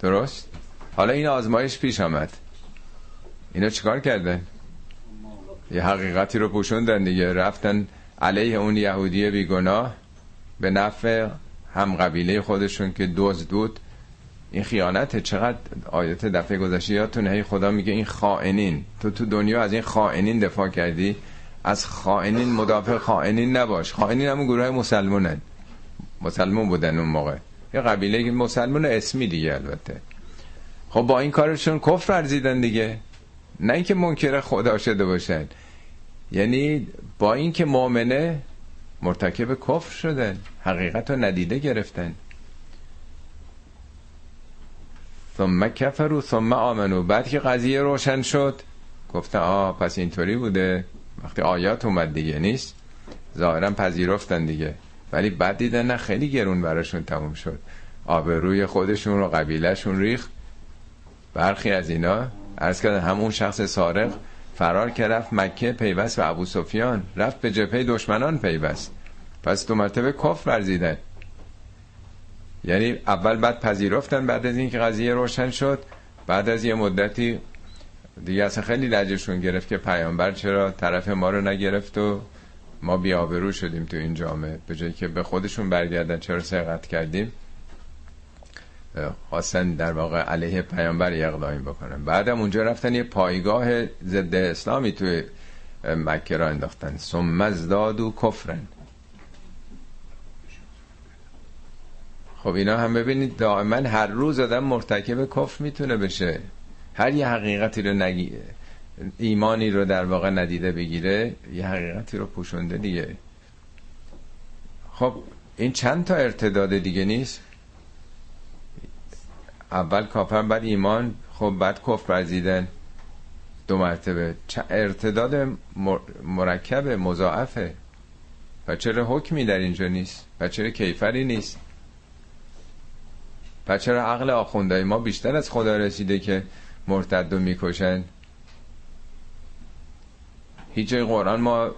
درست؟ حالا این آزمایش پیش آمد. اینا چیکار کردن؟ یه حقیقتی رو پوشوندن دیگه. رفتن علیه اون یهودی بیگناه. به نفع هم قبیله خودشون که دوز دود این خیانت چقدر آیت دفعه گذشته یادتون هی خدا میگه این خائنین. تو تو دنیا از این خائنین دفاع کردی. از خائنین مدافع خائنین نباش. خائنین همون گروه مسلمونن مسلمون بودن اون موقع. یه قبیله مسلمون اسمی دیگه البته. خب با این کارشون کفر ورزیدن دیگه. نه اینکه منکر خدا شده باشن. یعنی با اینکه مؤمنه مرتکب کفر شده. حقیقت رو ندیده گرفتن. ثم کفرو ثم آمنو بعد که قضیه روشن شد گفتن آه پس اینطوری بوده. وقتی آیات اومد دیگه نیست؟ ظاهرا پذیرفتن دیگه. ولی بعد دیدن نه خیلی گرون براشون تموم شد. آبروی خودشون رو قبیلهشون ریخت. برخی از اینا ارز کردن همون شخص سارق فرار که رفت مکه پیوست و ابو سفیان رفت به جبهه دشمنان پیوست. پس دو مرتبه کف ورزیدن. یعنی اول بعد پذیرفتن بعد از اینکه قضیه روشن شد. بعد از یه مدتی دیگه اصلا خیلی لجشون گرفت که پیامبر چرا طرف ما رو نگرفت و ما بیابرو شدیم تو این جامعه. به جایی که به خودشون برگردن چرا سرقت کردیم؟ خواستن در واقع علیه پیامبر اقدامی بکنن. بعدم اونجا رفتن یه پایگاه ضد اسلامی توی مکه را انداختن. ثم و کفرن. خب اینا هم ببینید دائما هر روز آدم مرتکب کفر می‌تونه بشه. هر یه حقیقتی رو نگی ایمانی رو در واقع ندیده بگیره یه حقیقتی رو پوشونده دیگه. خب این چند تا ارتداد دیگه نیست؟ اول کافر بعد ایمان. خب بعد کفر ورزیدن دو مرتبه. ارتداد مرکب مضاعفه. و چرا حکمی در اینجا نیست؟ و چرا کیفری نیست؟ و چرا عقل آخوندهای ما بیشتر از خدا رسیده که مرتد و می‌کشن؟ هیچ جای قرآن ما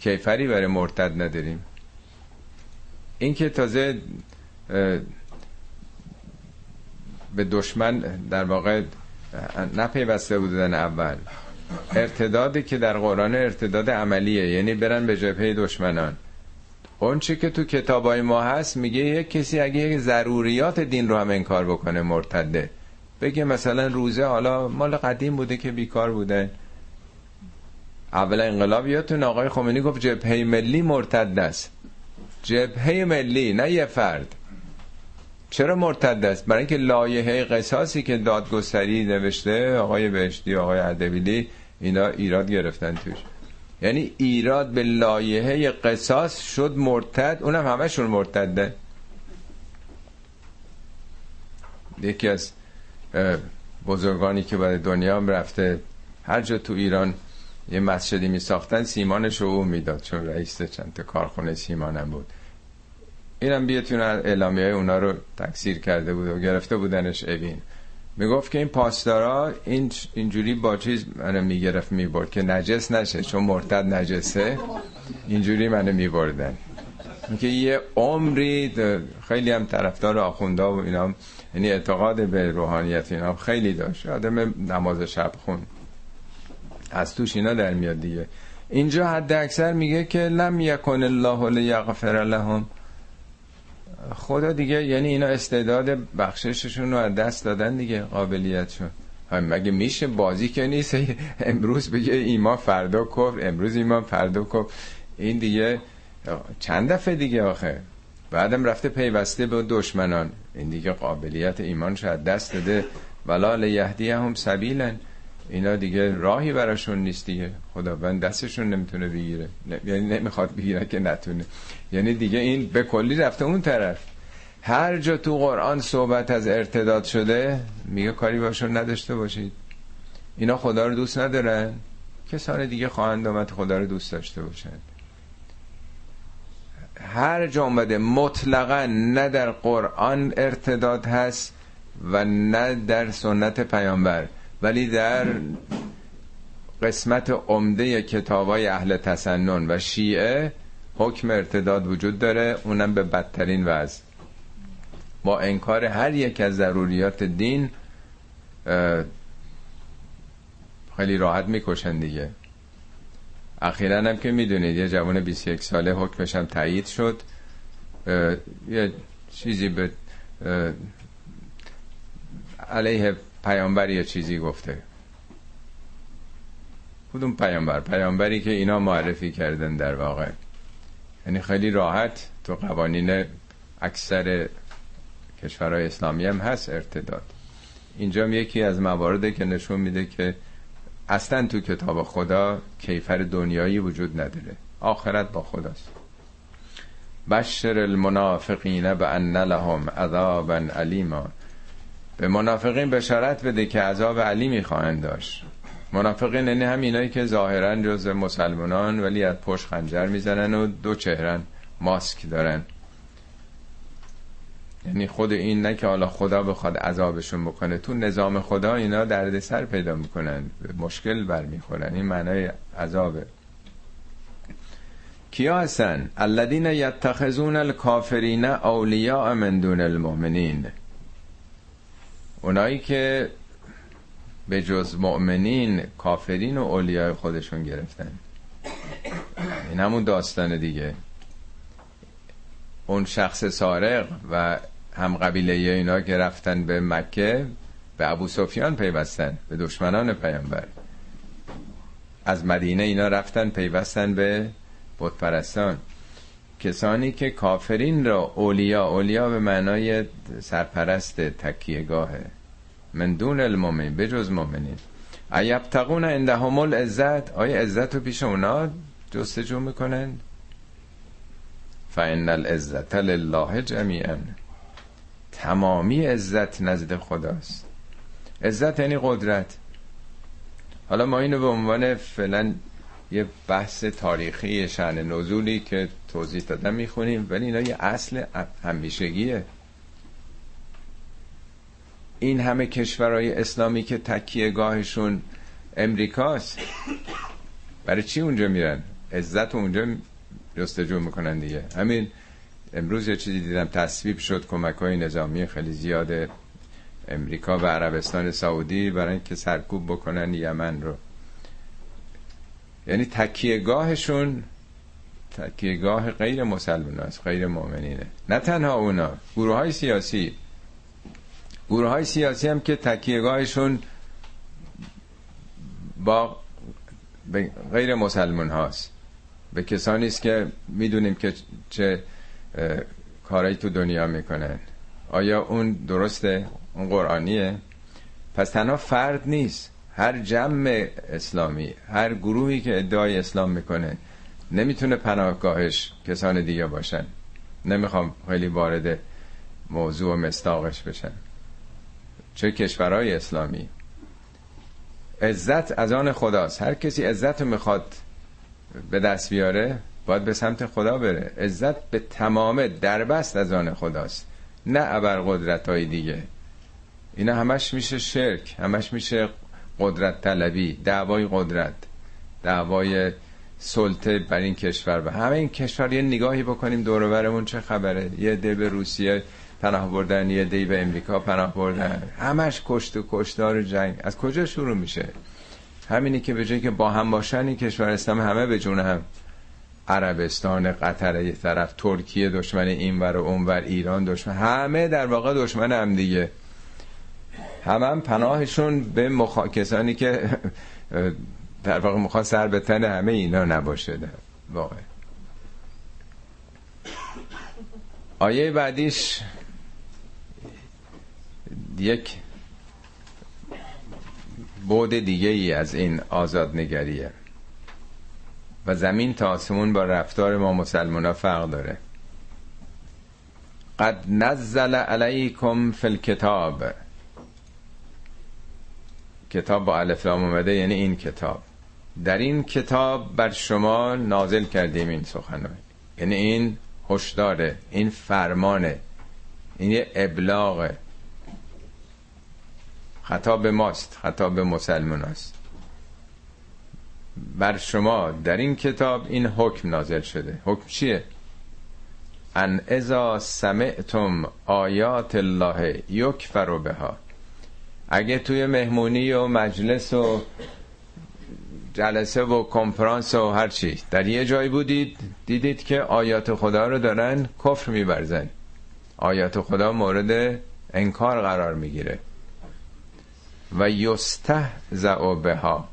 کیفری برای مرتد نداریم. این که تازه به دشمن در واقع نپیوسته بودن اول. ارتدادی که در قرآن ارتداد عملیه یعنی برن به جبهه دشمنان. اون چی که تو کتابای ما هست میگه یک کسی اگه یک ضروریات دین رو هم انکار بکنه مرتده بگه مثلا روزه حالا مال قدیم بوده که بیکار بوده. اول انقلاب یادتون آقای خمینی گفت جبهه ملی مرتد است. جبهه ملی نه یه فرد. چرا مرتد است؟ برای اینکه لایحه قصاصی که دادگستری نوشته آقای بهشتی آقای عدویلی اینا ایراد گرفتن توش. یعنی ایراد به لایحه قصاص شد مرتد اونم همشون مرتده. یکی از بزرگانی که برای دنیا رفته هر جا تو ایران یه مسجدی می ساختن سیمانش رو او می‌داد چون رئیس چند تا کارخونه سیمانم بود. اینم بیتون اعلامیه اونا رو تکثیر کرده بود و گرفته بودنش اوین. می‌گفت که این پاسدارا این اینجوری با چیز منو می‌گرفت می‌برد که نجس نشه چون مرتد نجسه اینجوری منو میبردن. که یه عمری خیلی هم طرفدار آخونده و اینا یعنی اعتقاد به روحانیت اینا خیلی داشت. آدم نماز شب خون. از توش اینا در میاد دیگه. اینجا حد اکثر میگه که لم یکن الله لیغفر لهم. خدا دیگه یعنی اینا استعداد بخشششون رو از دست دادن دیگه قابلیتشون مگه میشه بازی که نیست؟ امروز بگه ایمان فردا کفر امروز ایمان فردا کفر. این دیگه چند دفعه دیگه آخه. بعدم رفته پیوسته به دشمنان. این دیگه قابلیت ایمانش از دست داده. ولا لیهدی هم سبیلن. اینا دیگه راهی براشون نیست دیگه. خداوند دستشون نمی‌تونه بگیره. یعنی نمی‌خواد بگیره که نتونه. یعنی دیگه این به کلی رفته اون طرف. هر جا تو قرآن صحبت از ارتداد شده میگه کاری باشون نداشته باشید. اینا خدا رو دوست ندارن. کسان دیگه خواهند آمد خدا رو دوست داشته باشن هر جا اومده مطلقا نه در قرآن ارتداد هست و نه در سنت پیامبر ولی در قسمت عمده کتابای اهل تسنن و شیعه حکم ارتداد وجود داره اونم به بدترین وضع. با انکار هر یک از ضروریات دین خیلی راحت می‌کشن دیگه. اخیرا هم که می‌دونید یه جوان 21 ساله حکمش هم تایید شد. یه چیزی به علیه پیامبر یه چیزی گفته. کدوم پیامبر؟ پیامبری که اینا معرفی کردن در واقع. یعنی خیلی راحت تو قوانین اکثر کشورهای اسلامی هم هست ارتداد. اینجا یکی از موارده که نشون میده که اصلا تو کتاب خدا کیفر دنیایی وجود نداره. آخرت با خداست. بشر المنافقین به ان لهم عذابا علیما به منافقین بشارت بده که عذاب علیمی خواهند داشت. منافقین یعنی هم اینایی که ظاهرا جز مسلمانان ولی از پشت خنجر می‌زنن و دو چهرن ماسک دارن. یعنی خود این نه که حالا خدا بخواد عذابشون بکنه تو نظام خدا اینا درد سر پیدا می‌کنن مشکل برمیخورن این معنای عذابه. کیا هستن؟ الذین یتخذون الکافرین اولیاء من دون المؤمنین. اونایی که به جز مؤمنین کافرین و اولیاء خودشون گرفتن. این همون داستان دیگه. اون شخص سارق و هم قبیله اینا که رفتن به مکه به ابو سفیان پیوستن به دشمنان پیامبر. از مدینه اینا رفتن پیوستن به بتپرستان. کسانی که کافرین را اولیا اولیا به معنای سرپرست تکیهگاهه. من دون المؤمنین بجز مؤمنین. ایبتقون عندهم العزت آیا عزت رو پیش اونا جستجو می‌کنن فان العزت لله جمیعا. تمامی عزت نزد خداست. عزت یعنی قدرت. حالا ما اینو به عنوان فعلا یه بحث تاریخی شعن نزولی که توضیح دادم می‌خونیم ولی اینا یه اصل همیشگیه این همه کشورهای اسلامی که تکیه گاهشون امریکاست برای چی اونجا میرن؟ عزت اونجا جستجو می‌کنن دیگه. همین امروز یه چیزی دیدم تصویب شد کمک های نظامی خیلی زیاد امریکا و عربستان سعودی برای اینکه سرکوب بکنن یمن رو. یعنی تکیهگاهشون تکیهگاه غیر مسلمان است غیر مؤمنینه. نه تنها اونا گروه های سیاسی گروه های سیاسی هم که تکیهگاهشون با غیر مسلمان هاست به کسانی است که می‌دونیم که چه کارایی تو دنیا می‌کنن. آیا اون درسته؟ اون قرآنیه؟ پس تنها فرد نیست. هر جمع اسلامی هر گروهی که ادعای اسلام می‌کنه نمی‌تونه پناهگاهش کسان دیگه باشن. نمی‌خوام خیلی وارد موضوع و مستاقش بشن چه کشورهای اسلامی. عزت از آن خداست. هر کسی عزت رو می‌خواد به دست بیاره باید به سمت خدا بره. عزت به تمام دربست از آن خداست. نه ابر قدرت های دیگه. اینا همش میشه شرک همش میشه قدرت طلبی دعوای قدرت دعوای سلطه بر این کشور. و همه این کشور یه نگاهی بکنیم دور چه خبره؟ یه ده به روسیه پناه بردن یه دی به امریکا پناه بردن. همش کشت و کشتار جنگ. از کجا شروع میشه؟ همینی که به جایی که با هم باشن این کشور اسلام همه به جون هم. عربستان قطر یه طرف ترکیه دشمن این ور و اون ور ایران دشمن. همه در واقع دشمن هم دیگه. همه هم پناهشون به مخا... کسانی که در واقع می‌خواد سر به تن همه اینا نباشه واقع. آیه بعدیش یک بود دیگه ای از این آزاد نگریه و زمین تا آسمون با رفتار ما مسلمان ها فرق داره. قد نزل علیکم فی الکتاب. کتاب با الفلام اومده یعنی این کتاب. در این کتاب بر شما نازل کردیم این سخنان یعنی این هشداره این فرمانه این یه ابلاغه. خطاب ماست خطاب مسلمان است. بر شما در این کتاب این حکم نازل شده. حکم چیه؟ ان اذا سمعتم آیات الله یکفر بها. اگه توی مهمونی و مجلس و جلسه و کنفرانس و هر چی در یه جایی بودید دیدید که آیات خدا رو دارن کفر میبرزن آیات خدا مورد انکار قرار می‌گیره. و یستهزع بها.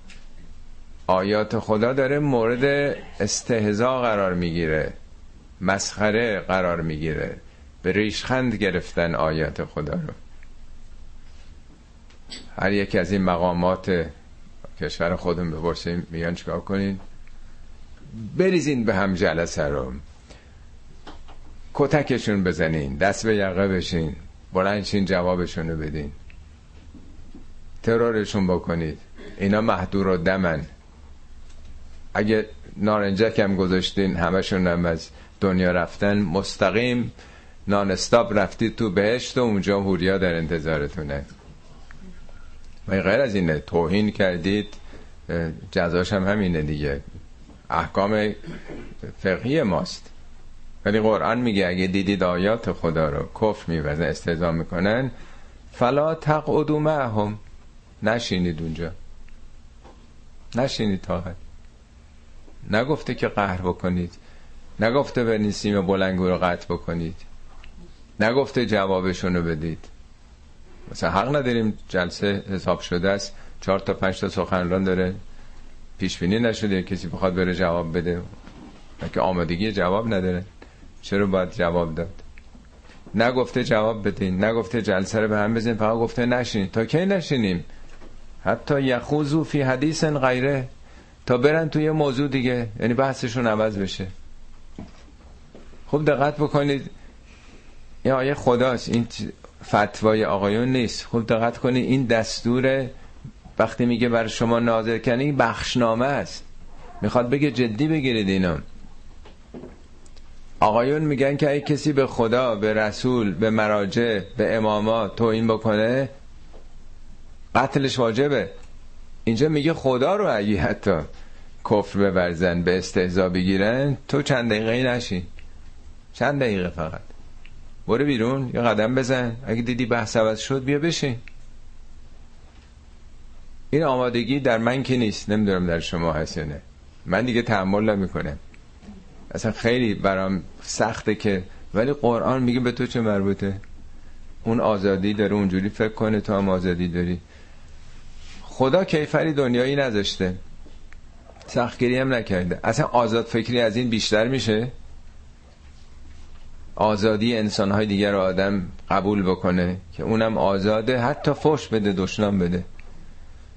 آیات خدا داره مورد استهزا قرار می‌گیره. مسخره قرار می‌گیره. به ریشخند گرفتن آیات خدا رو. هر یکی از این مقامات کشور خودم بپرسیم میگن چیکار کنین؟ بریزین به هم جلسه رو. کتکشون بزنین دست به یقه بشین بلندشین جوابشون رو بدین. ترورشون بکنید. اینا محدور و دمن. اگه نارنجک هم گذاشتین همشون هم از دنیا رفتن مستقیم نانستاب رفتید تو بهشت و اونجا هوریا در انتظارتونه. و غیر از اینه توهین کردید جزاش هم همینه دیگه. احکام فقهی ماست. ولی قرآن میگه اگه دیدید آیات خدا رو کفر میوزن استهزا می‌کنن فلا تقعدو معهم. نشینید اونجا. نشینید طاقت. نگفته که قهر بکنید. نگفته به نسیم بلنگو رو قطع بکنید. نگفته جوابشون رو بدید. مثلا حق نداریم جلسه حساب شده است. چهار تا پنج تا سخنران داره. پیش بینی نشده. کسی بخواد بره جواب بده. که آمادگی جواب نداره؟ چرا باید جواب داد؟ نگفته جواب بدین. نگفته جلسه رو به هم بزنین. فقط گفته نشین تا کی نشینیم؟ حتی یخوزو فی حدیث غیره تا برن توی موضوع دیگه. یعنی بحثشون عوض بشه. خوب دقت بکنید. این آیه خداست. این فتوای آقایون نیست. خوب دقت کنید. این دستور وقتی میگه بر شما نازل کنی بخشنامه است. می‌خواد بگه جدی بگیرید اینا آقایون میگن که اگه کسی به خدا به رسول به مراجع به امامات توهین بکنه قتلش واجبه. اینجا میگه خدا رو اگه حتی کفر بورزن به استهزا بگیرن تو چند دقیقه نشین چند دقیقه فقط. برو بیرون یا قدم بزن. اگه دیدی بحث عوض شد بیا بشین. این آمادگی در من که نیست. نمی‌دونم در شما هست یا نه. من دیگه تحمل نمی‌کنم. اصلا خیلی برام سخته که ولی قرآن میگه به تو چه مربوطه؟ اون آزادی داره اونجوری فکر کنه تو هم آزادی داری. خدا کیفری دنیایی نذاشته. سختگیری هم نکرده. اصلا آزاد فکری از این بیشتر میشه؟ آزادی انسانهای دیگر رو آدم قبول بکنه که اونم آزاده حتی فش بده دشنام بده.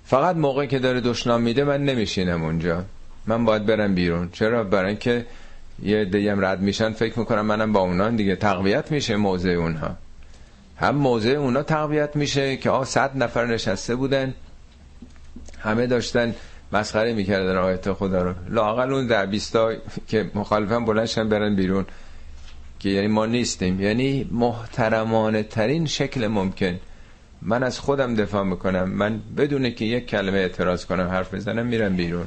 فقط موقعی که داره دشنام میده من نمیشینم اونجا. من باید برم بیرون. چرا؟ برای اینکه یه دیم رد میشن فکر می‌کنم منم با اونان دیگه. تقویت میشه موضع اونها. هم موضع اونا تقویت میشه که آه صد نفر نشسته بودن. همه داشتن مسخره می‌کردن آیت خدا رو. لاقل اون در بیستا که مخالفن بلنشن برن بیرون. که یعنی ما نیستیم. یعنی محترمانه ترین شکل ممکن. من از خودم دفاع می‌کنم. من بدونه که یک کلمه اعتراض کنم حرف بزنم میرم بیرون.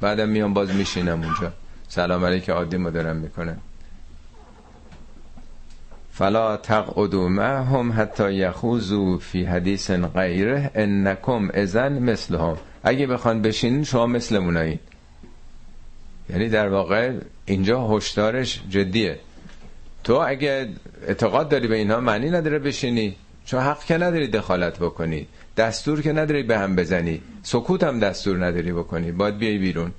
بعدم میام باز میشینم اونجا. سلام علیک عادی مدرم می‌کنم فلا تقعدوا معهم حتی یخوزو فی حدیث غیره انکم اذن مثلهم. اگه بخوان بشینین شما مثل اونایی یعنی در واقع اینجا هشدارش جدیه. تو اگه اعتقاد داری به اینها معنی نداره بشینی. چون حق که نداری دخالت بکنی. دستور که نداری به هم بزنی. سکوت هم دستور نداری بکنی. باید بیای بیرون.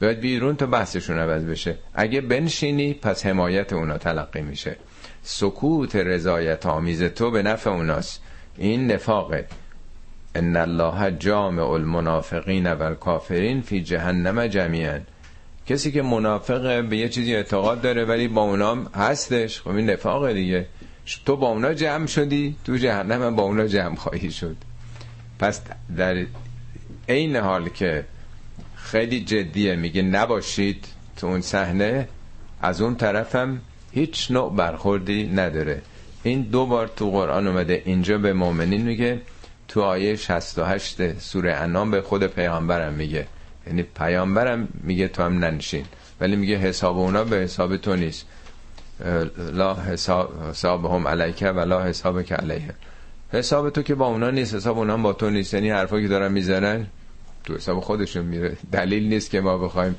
باید بیرون تا بحثشون عوض بشه. اگه بنشینی پس حمایت اونا تلقی میشه. سکوت رضایت آمیز تو به نفع اوناست. این نفاقه. ان الله جامع المنافقین و الکافرین فی جهنم جمیعا. کسی که منافق به یه چیزی اعتقاد داره ولی با اونام هستش خب این نفاقه دیگه. تو با اونا جمع شدی تو جهنم با اونا جمع خواهی شد. پس در این حال که خیلی جدیه میگه نباشید تو اون صحنه از اون طرفم هیچ نوع برخوردی نداره. این دو بار تو قرآن اومده اینجا به مؤمنین میگه تو آیه 68 سوره انام به خود پیامبرم میگه. یعنی پیامبرم میگه تو هم ننشین. ولی میگه حساب اونا به حساب تو نیست. لا حساب هم علیکه و لا حساب که علیه. حساب تو که با اونا نیست حساب اونا با تو نیست. یعنی حرفا که دارن می‌زنن تو حساب خودشون میره. دلیل نیست که ما بخوایم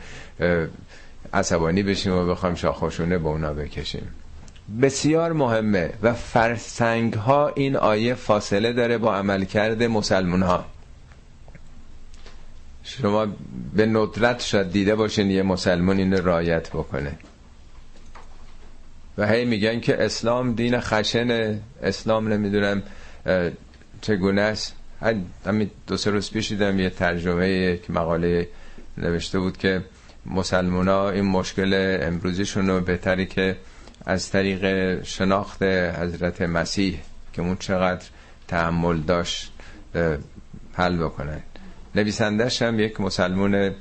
عصبانی بشیم و بخوایم شاخوشونه با اونا بکشیم. بسیار مهمه و فرسنگ ها این آیه فاصله داره با عملکرد مسلمون ها شما به ندرت شاید دیده باشین یه مسلمان این رایت بکنه. و هی میگن که اسلام دین خشن اسلام نمی‌دونم چگونه است. همین دو سه روز پیش دیدم یه ترجمه یک مقاله نوشته بود که مسلمان ها این مشکل امروزیشون رو بهتری که از طریق شناخت حضرت مسیح که اون چقدر تحمل داشت حل بکنن. نویسندش هم یک مسلمون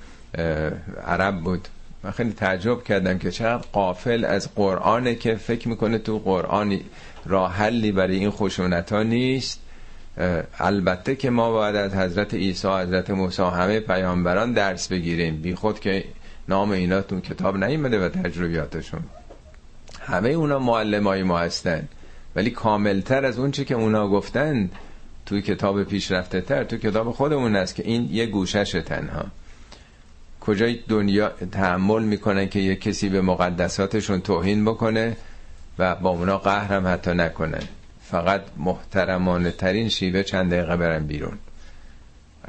عرب بود. من خیلی تعجب کردم که چقدر قافل از قرآنه که فکر می‌کنه تو قرآن راه حلی برای این خشونت ها نیست البته که ما باید از حضرت عیسی حضرت موسی همه پیامبران درس بگیریم. بی خود که نام اینا تو کتاب نیمده و تجربیاتشون. همه اونا معلم های ما هستن. ولی کاملتر از اون چی که اونا گفتن توی کتاب پیشرفته تر تو کتاب خودمون است که این یه گوشش تنها. کجای دنیا تحمل می‌کنن که یه کسی به مقدساتشون توهین بکنه و با اونا قهر هم حتی نکنن. فقط محترمانه ترین شیوه چند دقیقه برن بیرون.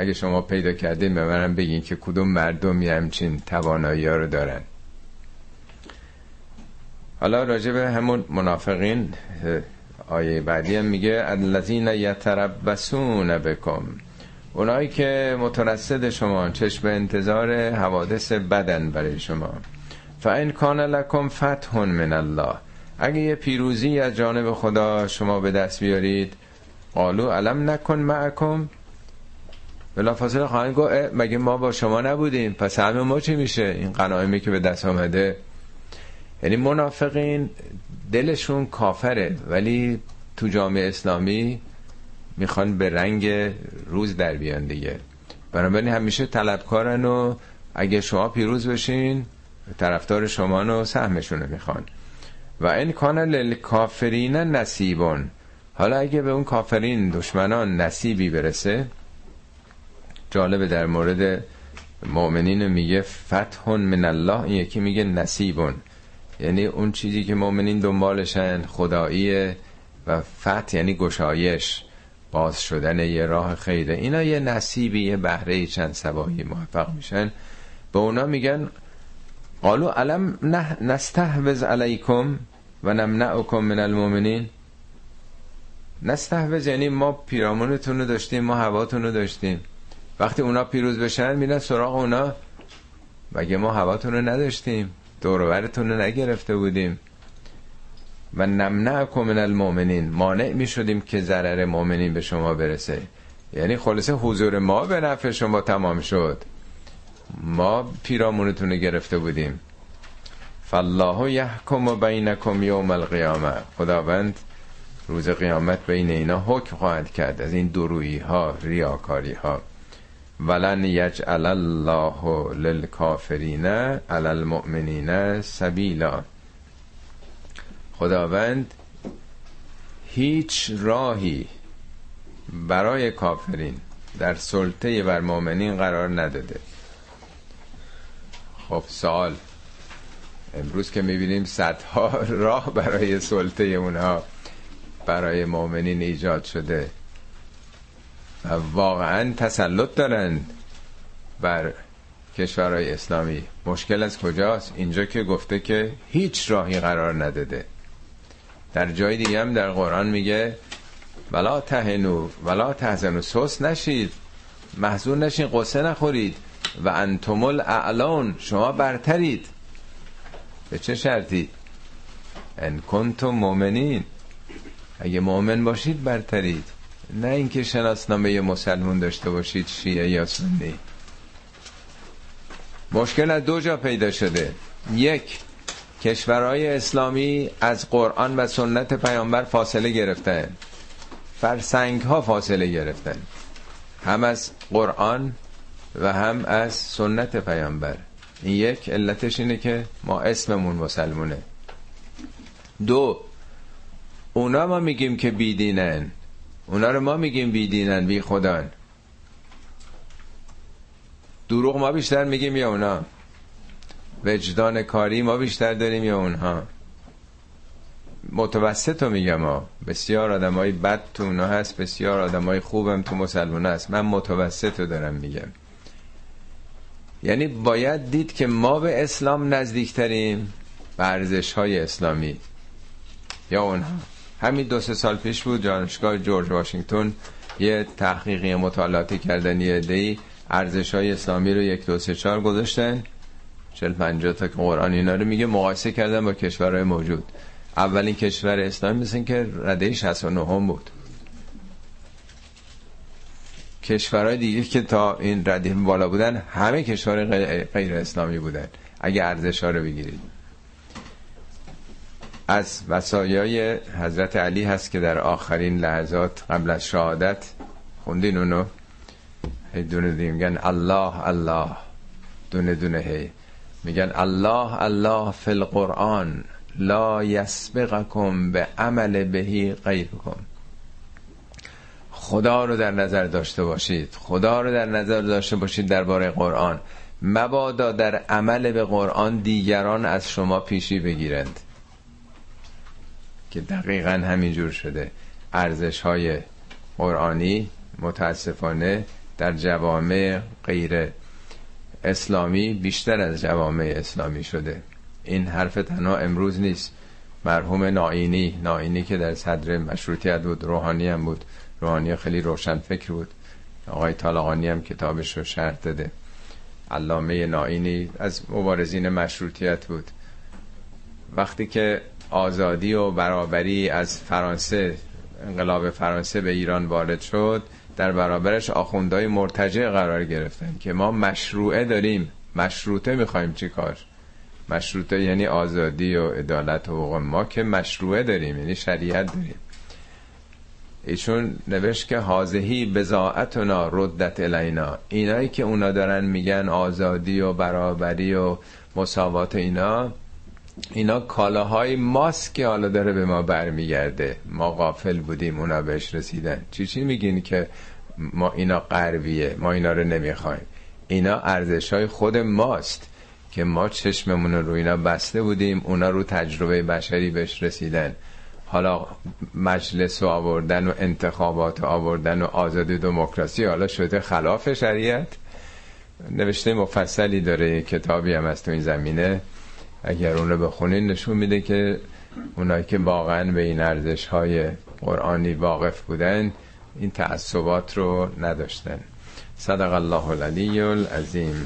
اگه شما پیدا کردین به منم بگین که کدوم مردمی همچین توانایی ها رو دارن. حالا راجع به همون منافقین آیه بعدی هم میگه الذین یتربسون بکم. اونایی که مترصد شما چشم انتظار حوادث بدن برای شما. فان کان لکم فتح من الله. اگه یه پیروزی از جانب خدا شما به دست بیارید قالو علم نکن معکم. بلا فاصله خواهند گو مگه ما با شما نبودیم؟ پس همه ما چی میشه؟ این قنایمی که به دست آمده. یعنی منافقین دلشون کافره ولی تو جامعه اسلامی می‌خوان به رنگ روز در بیان دیگه. بنابراین همیشه طلبکارن و اگه شما پیروز بشین طرفدار شما رو سهمشونه می‌خوان. و این کان للکافرین نصیبون. حالا اگه به اون کافرین دشمنان نصیبی برسه جالبه در مورد مؤمنین میگه فتح من الله. این یکی میگه نصیبون. یعنی اون چیزی که مؤمنین دنبالشن خداییه و فتح یعنی گشایش باز شدن یه راه خیره. اینا یه نصیبی یه بهره چند سبایی موفق میشن. به اونا میگن قالو علم نستحوز علیکم و نمنعکم من المؤمنین. نستحوز یعنی ما پیرامونتون رو داشتیم ما هواتون رو داشتیم. وقتی اونا پیروز بشن میرن سراغ اونا. مگه ما هواتون رو نداشتیم؟ دورورتون رو نگرفته بودیم. و نمنعکم من المؤمنین. مانع می شدیم که ضرر مؤمنین به شما برسه. یعنی خلاصه حضور ما به نفع شما تمام شد. ما پیرامونتون رو گرفته بودیم. فالله یحکم بینکم یوم القیامه. خداوند روز قیامت بین اینا حکم خواهد کرد. از این درویی ها ریاکاری ها ولن یجعل الله للکافرین علی المؤمنین سبیلا. خداوند هیچ راهی برای کافرین در سلطه بر مؤمنین قرار نداده. خب سال امروز که می‌بینیم صدها راه برای سلطه اونها برای مؤمنین ایجاد شده. و واقعا تسلط دارند بر کشورهای اسلامی. مشکل از کجاست؟ اینجا که گفته که هیچ راهی قرار نداده. در جای دیگه هم در قرآن میگه ولا تهنو ولا تهزنو سوس نشید محضور نشین قصه نخورید و انتم الاعلان شما برترید. به چه شرطی؟ ان کنتم مؤمنین. اگه مؤمن باشید برترید. نه اینکه شناسنامه مسلمون داشته باشید شیعه یا سنی. مشکل از دو جا پیدا شده. یک کشورهای اسلامی از قرآن و سنت پیامبر فاصله گرفتن. فرسنگ ها فاصله گرفتن. هم از قرآن و هم از سنت پیامبر. این یک علتش اینه که ما اسممون مسلمونه. دو اونا ما میگیم که بیدینن. اونا رو ما میگیم بیدینن بی خدان دروغ ما بیشتر میگیم یا اونا؟ وجدان کاری ما بیشتر داریم یا اونها؟ متوسط رو میگم ها. بسیار آدم های بد تو اونا هست بسیار آدم های خوبم تو مسلمان هست. من متوسط رو دارم میگم. یعنی باید دید که ما به اسلام نزدیکتریم به های اسلامی. یا اونها. همین دو سه سال پیش بود جانشگاه جورج واشنگتن یه تحقیقی مطالعاتی کردن یه ای ارزش های اسلامی رو یک دو سه چهار گذاشتن. چل پنجاه تا قرآن اینا رو میگه مقایسه کردن با کشورهای موجود. اولین کشور اسلامی مثل که رده 69 هم بود. کشورهای دیگه که تا این رده بالا بودن همه کشور غیر اسلامی بودن. اگه ارزش ها رو بگیرید. از وسایای حضرت علی هست که در آخرین لحظات قبل از شهادت خوندین اونو؟ هی دونه دیگه میگن الله الله. دونه دونه هی میگن الله الله فی القرآن. لا یسبقکم به عمل بهی غیرکم. خدا رو در نظر داشته باشید. خدا رو در نظر داشته باشید درباره قرآن. مبادا در عمل به قرآن دیگران از شما پیشی بگیرند. که دقیقا همینجور شده. ارزش های قرآنی متاسفانه در جوامع غیر اسلامی بیشتر از جوامع اسلامی شده. این حرف تنها امروز نیست. مرحوم ناینی ناینی که در صدر مشروطیت بود روحانی هم بود. روحانی خیلی روشن فکر بود. آقای طالقانی هم کتابش رو شرح داده. علامه ناینی از مبارزین مشروطیت بود. وقتی که آزادی و برابری از فرانسه انقلاب فرانسه به ایران وارد شد. در برابرش آخوندهای مرتجع قرار گرفتن که ما مشروعه داریم. مشروطه می‌خوایم چی کار؟ مشروطه یعنی آزادی و عدالت و حقوق. ما که مشروعه داریم یعنی شریعت داریم. ایشون نوشت که حاضهی بزاعتنا ردت الینا. اینایی که اونا دارن میگن آزادی و برابری و مساوات اینا اینا کالاهای ماست که حالا داره به ما برمیگرده. ما غافل بودیم اونا بهش رسیدن. چی چی میگین که ما اینا قرویه ما اینا رو نمی‌خوایم. اینا ارزش های خود ماست که ما چشممون رو اینا بسته بودیم اونا رو تجربه بشری بهش رسیدن. حالا مجلس و آوردن و انتخابات و آوردن و آزادی دموکراسی حالا شده خلاف شریعت. نوشته مفصلی داره کتابی هم از تو این زمینه. اگر اون رو بخونین نشون میده که اونایی که واقعا به این ارزش های قرآنی واقف بودن این تعصبات رو نداشتن. صدق الله العلی العظیم.